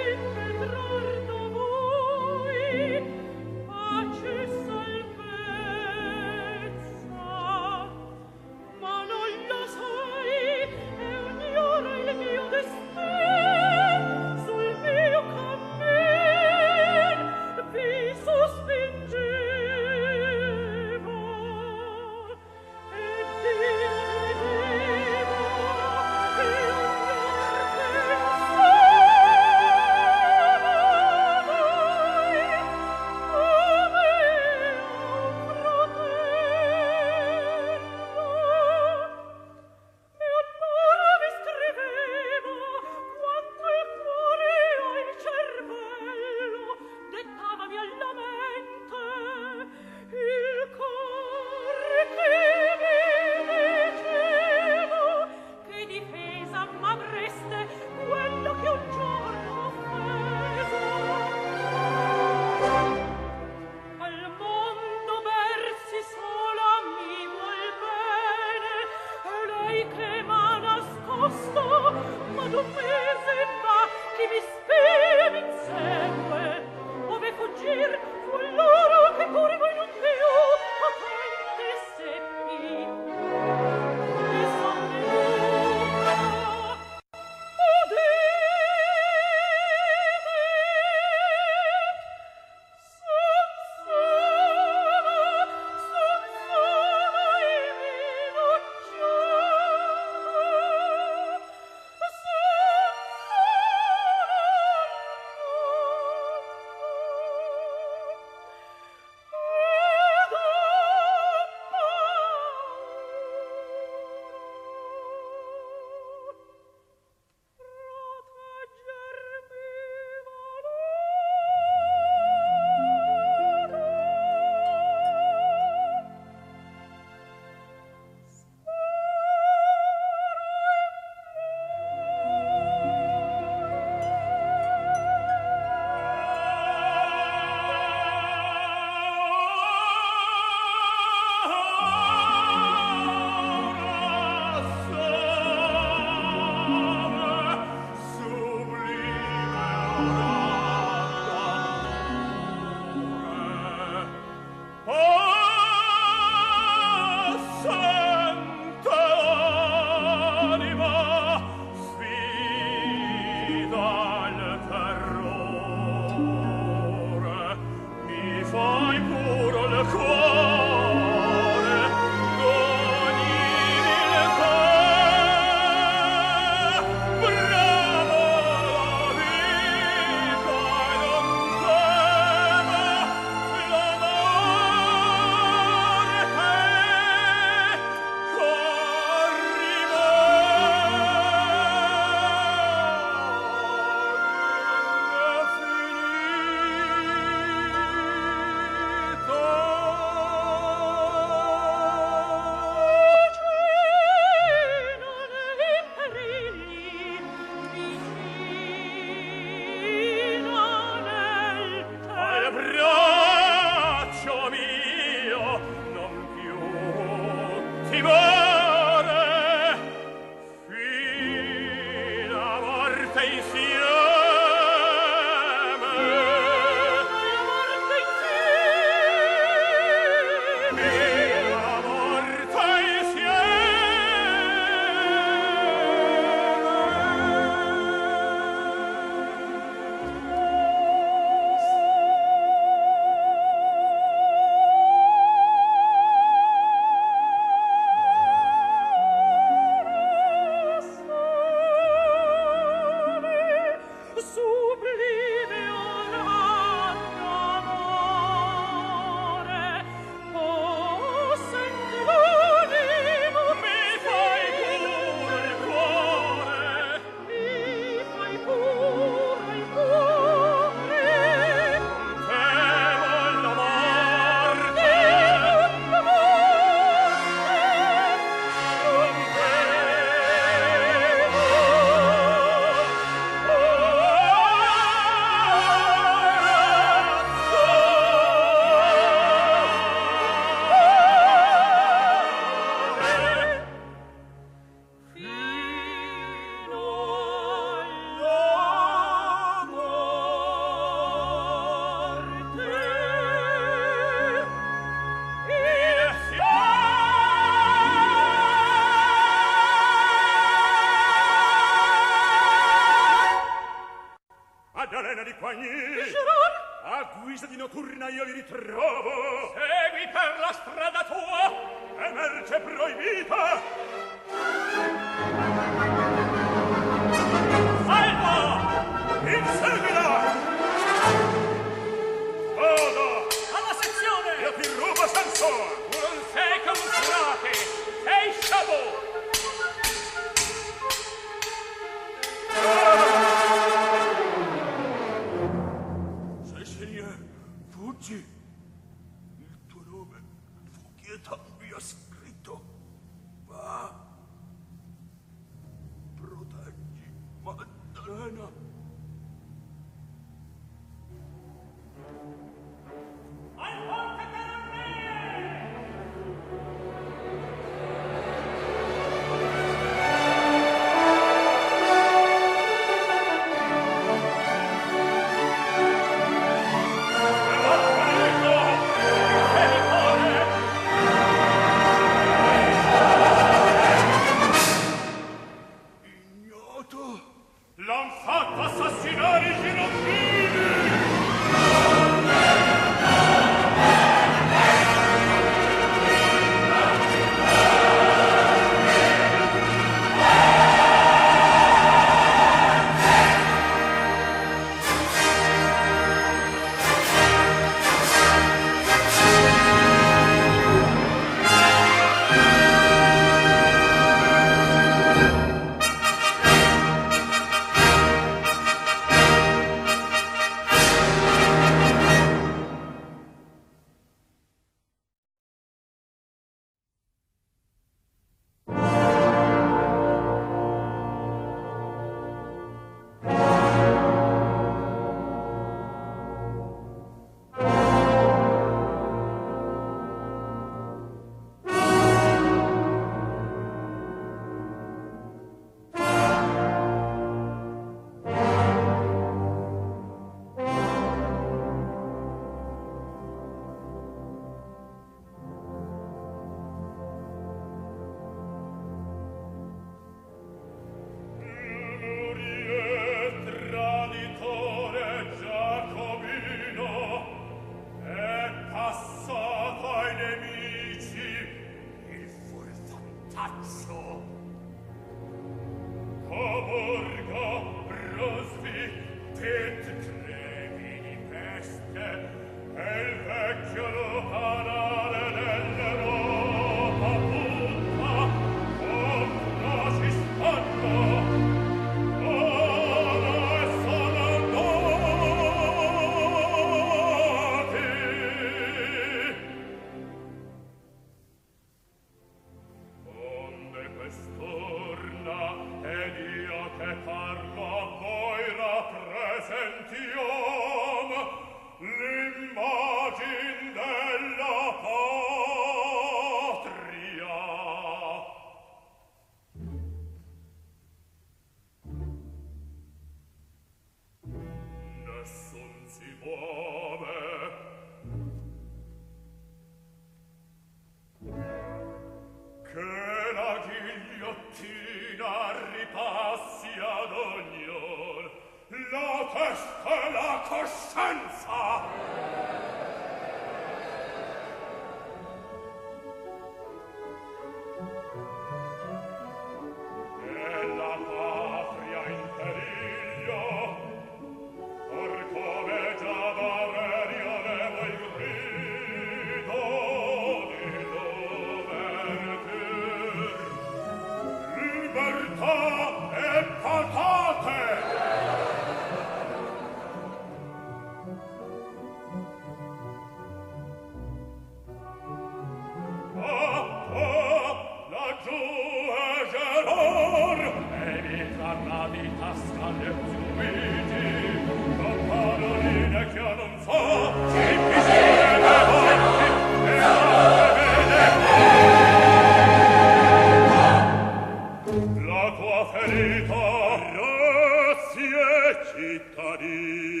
cittadini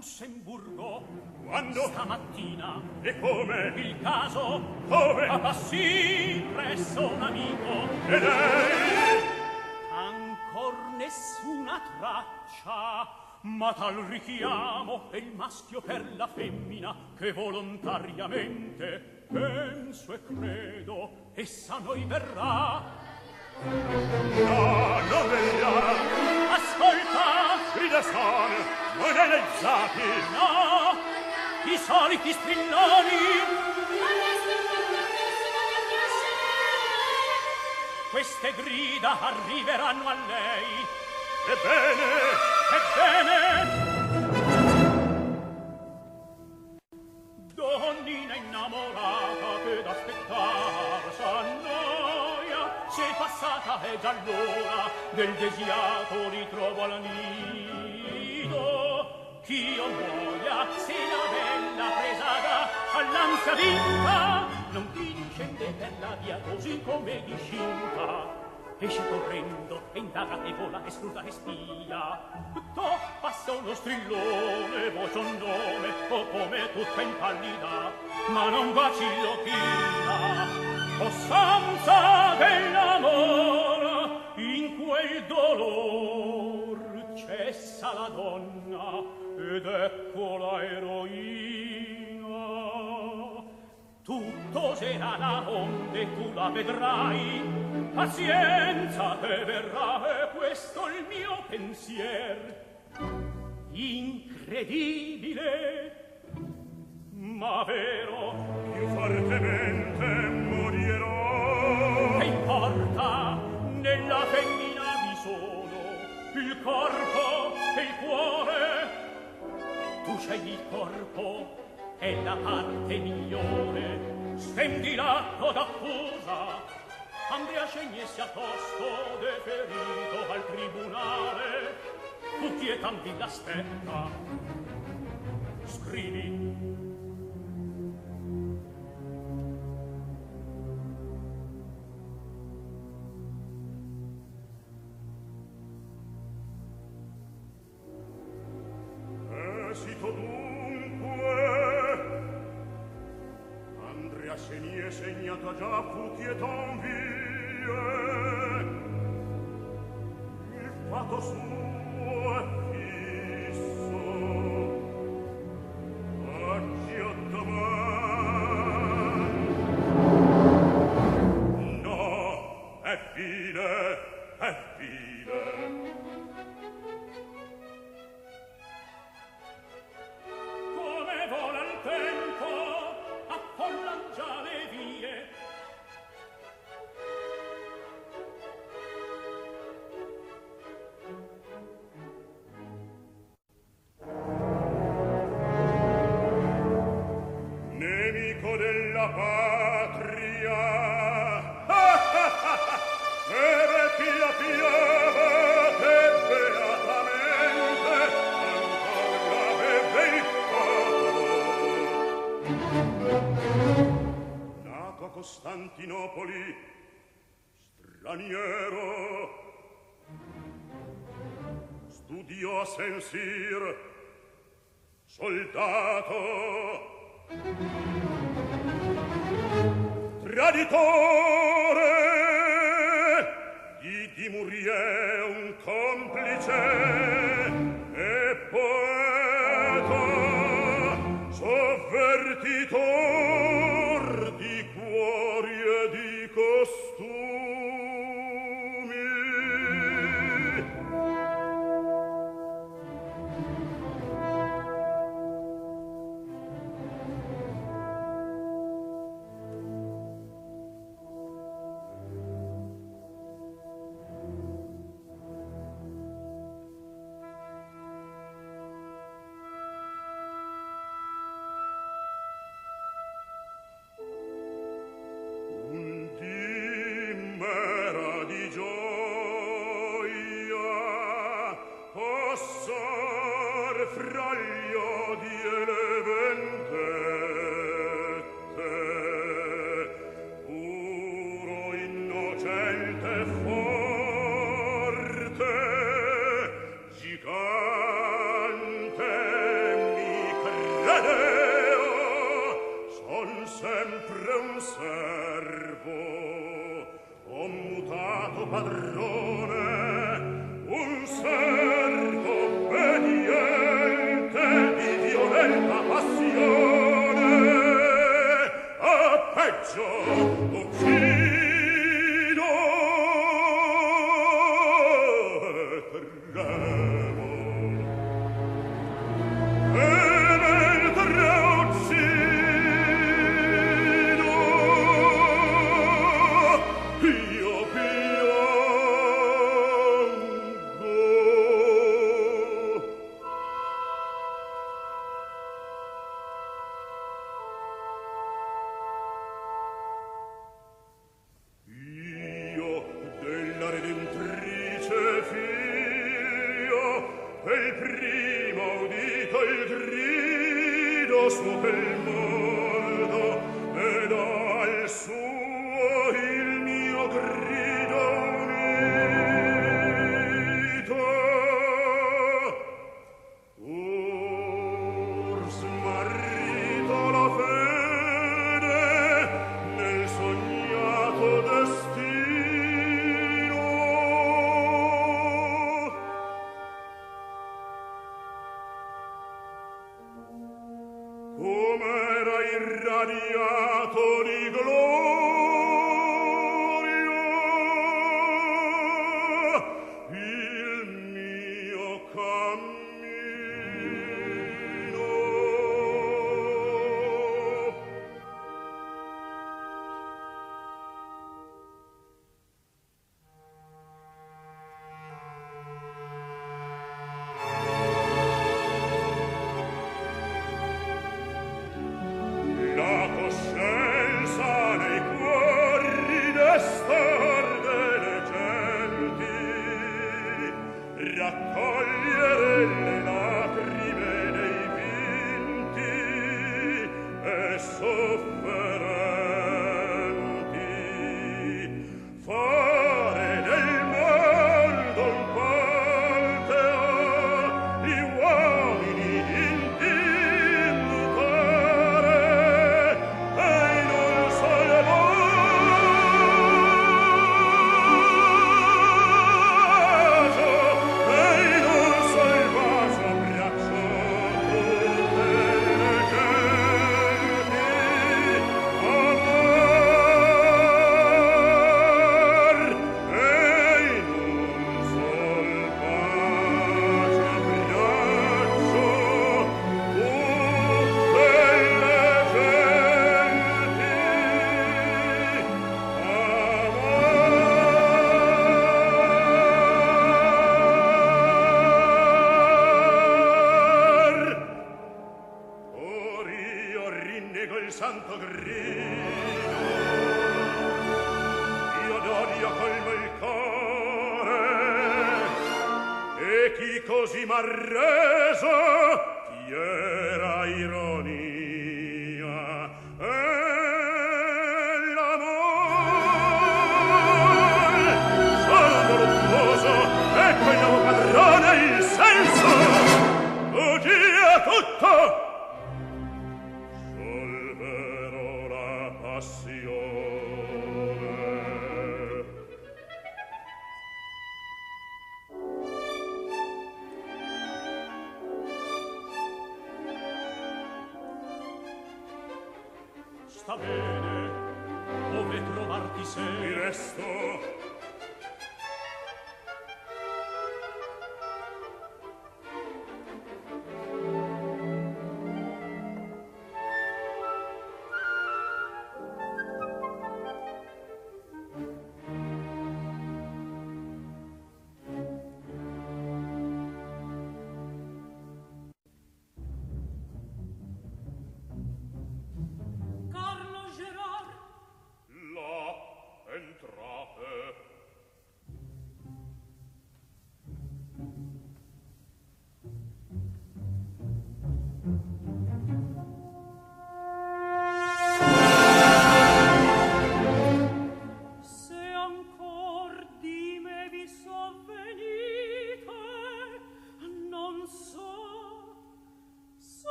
Lussemburgo. Quando? Stamattina. E come? Il caso? Dove? Ah, sì, presso un amico. E lei? Ancor nessuna traccia, ma tal richiamo è il maschio per la femmina che volontariamente penso e credo essa noi verrà. No, non verrà. Ascolta! da sole non elezzati no i soliti spilloni. Queste grida arriveranno a lei. Ebbene. Ebbene. Donnina innamorata che d'aspettar s'annoia se passata è già l'ora del desiato ritrovo alla nina ch'io muoia se la bella presada all'ansia vinta non vince per la via così come discinta. Esce correndo e indaga e vola e scruta e spia. To passa uno strillone voce un nome o come tutta impallida ma non vacillo china o sanza dell'amor in quel dolor cessa la donna ed ecco la eroina. Tutto será onde tu la vedrai, pazienza te verrà e questo il mio pensier. Incredibile, ma vero, più fortemente morirò. Che importa, nella femmina vi sono, il corpo e il cuore tu sei il corpo e la parte migliore. Stendi l'atto d'accusa Andrea scegliesse a posto deferito al tribunale. Tu chietam di la scrivi nemico della patria. E pia piava che beatamente ancora aveva Costantinopoli straniero studiò a Sensi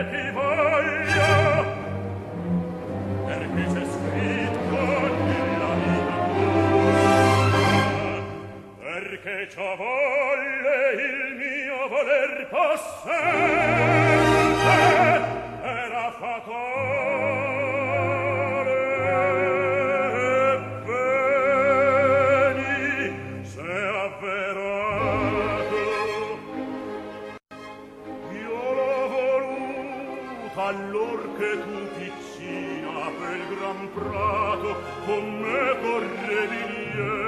ti e tu piccina pel gran prato con me correvi lieve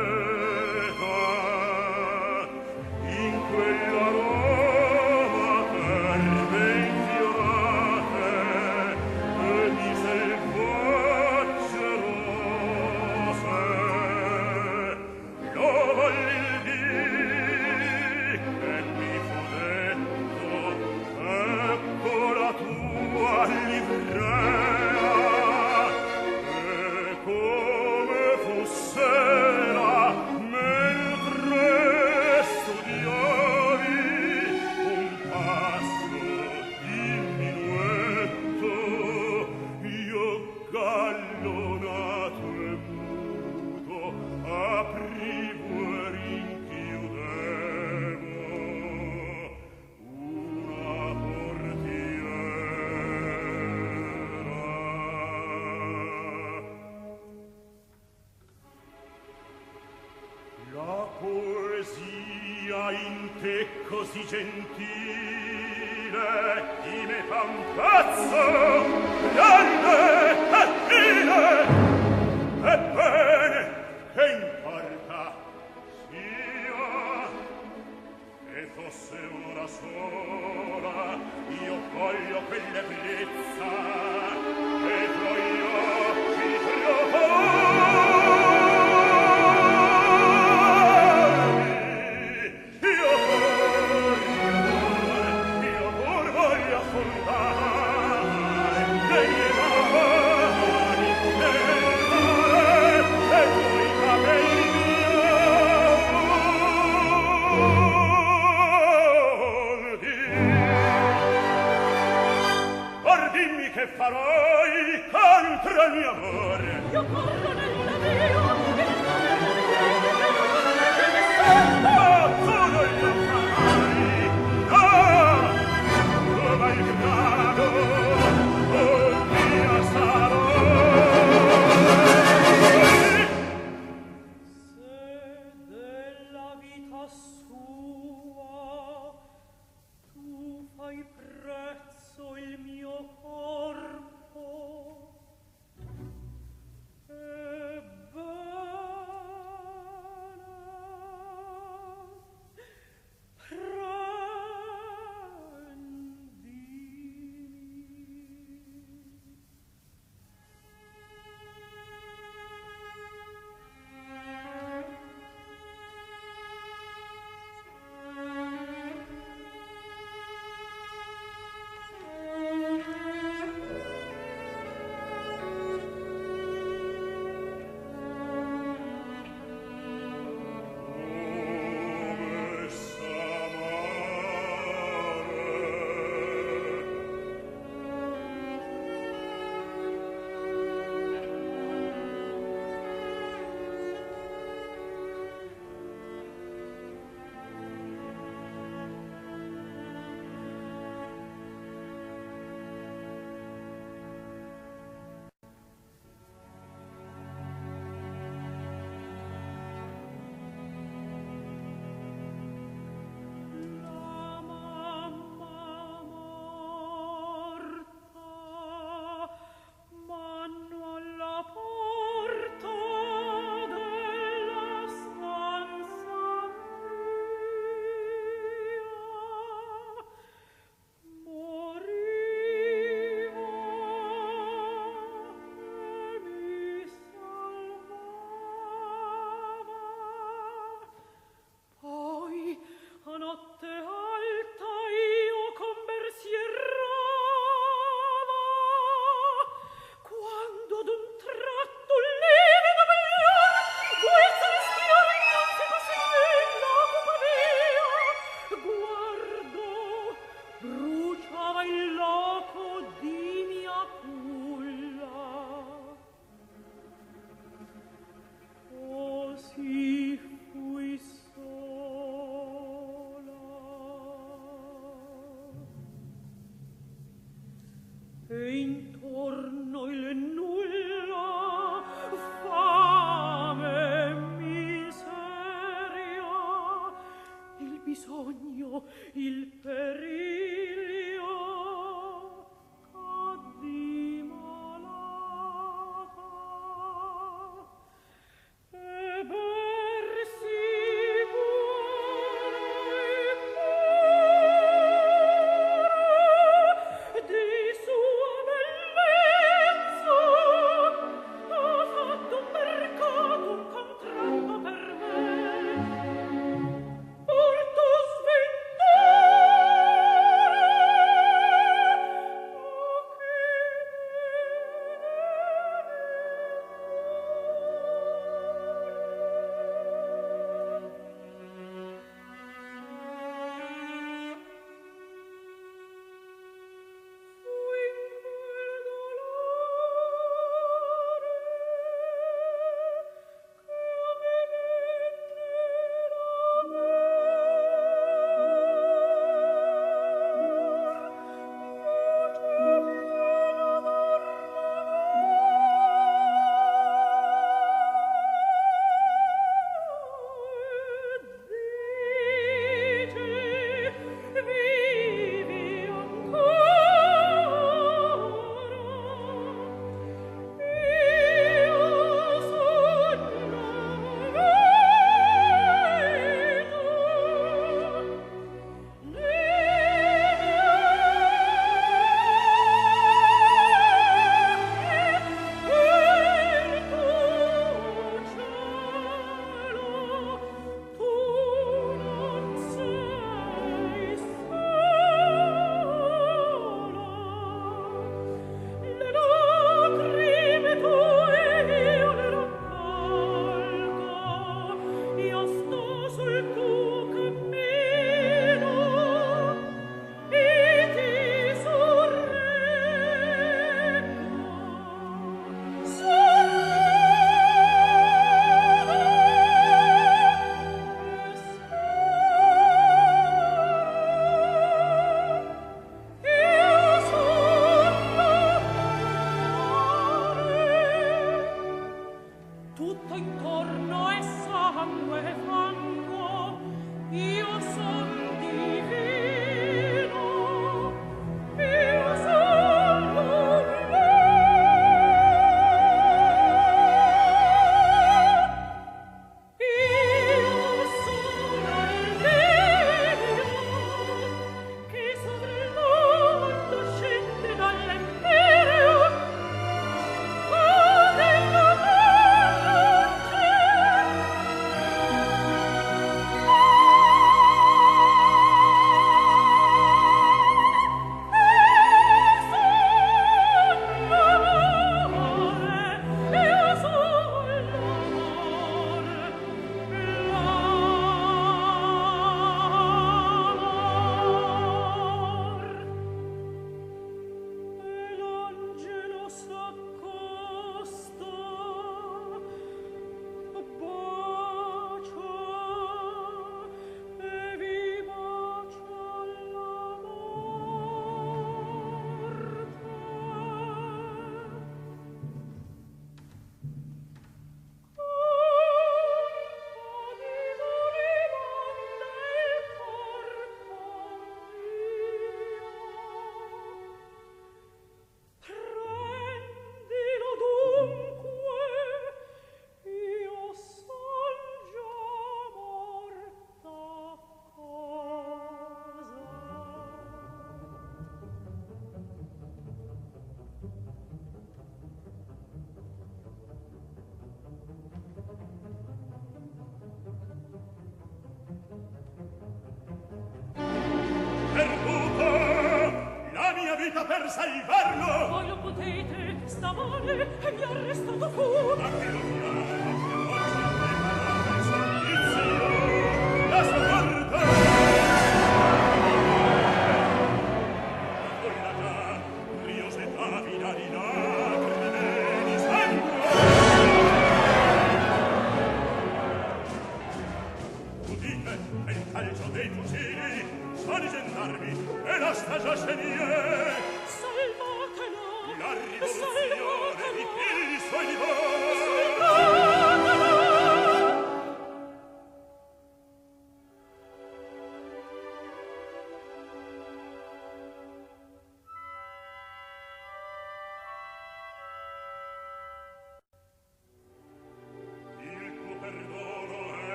salvarlo. Voi lo potete stavare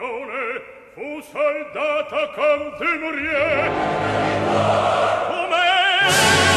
nazione fu soldata con Timurier. Come?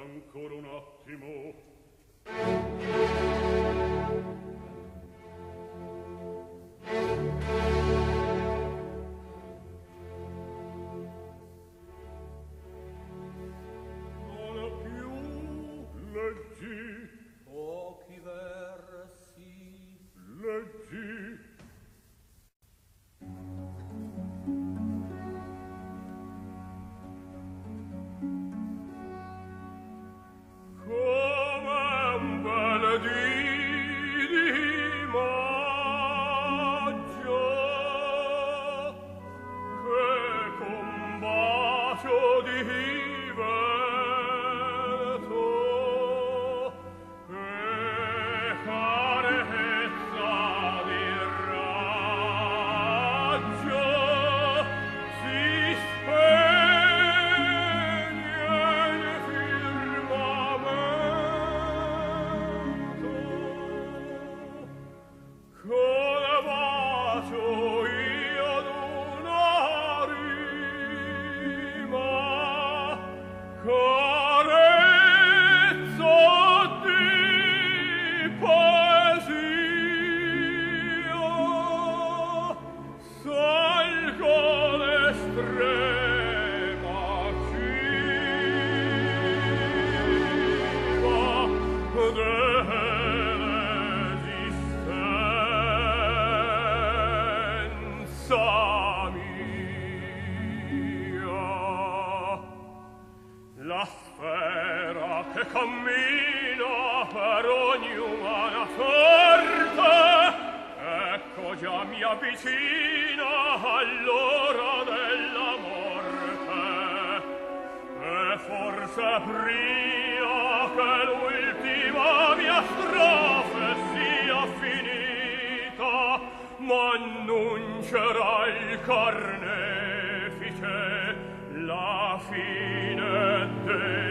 Ancora un attimo Viene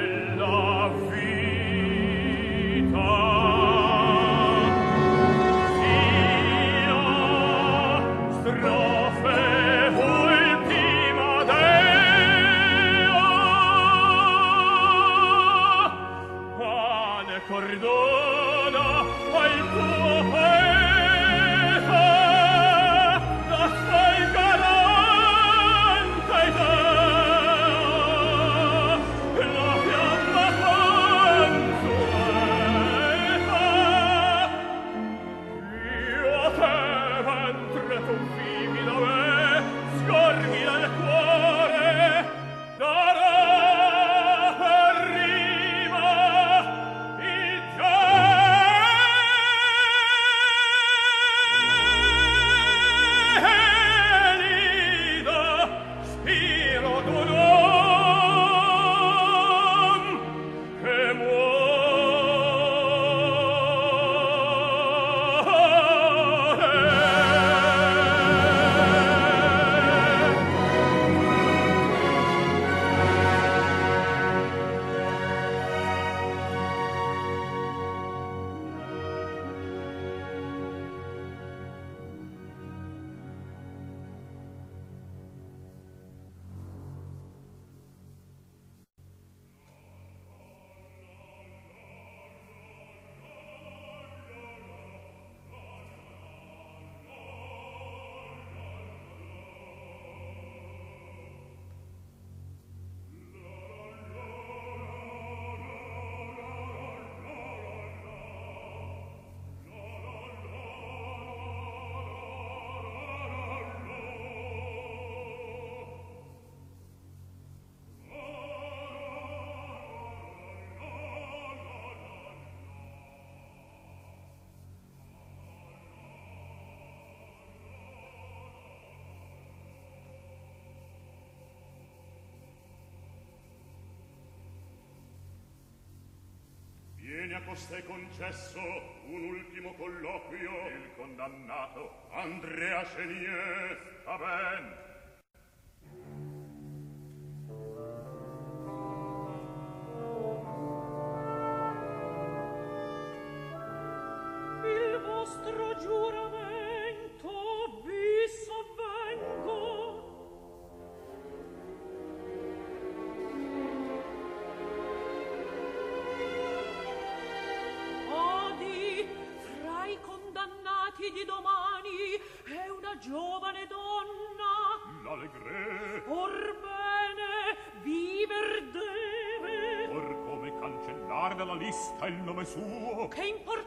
foste concesso un ultimo colloquio. Il condannato Andrea Chenier. Sta ben lista il nome suo. Che importa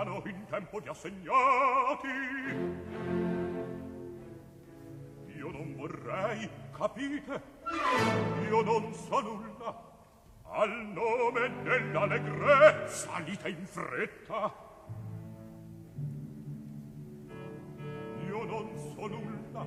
piano in tempo di assegnati. Io non vorrei capite? Io non so nulla. Al nome dell'allegre salite in fretta. Io non so nulla.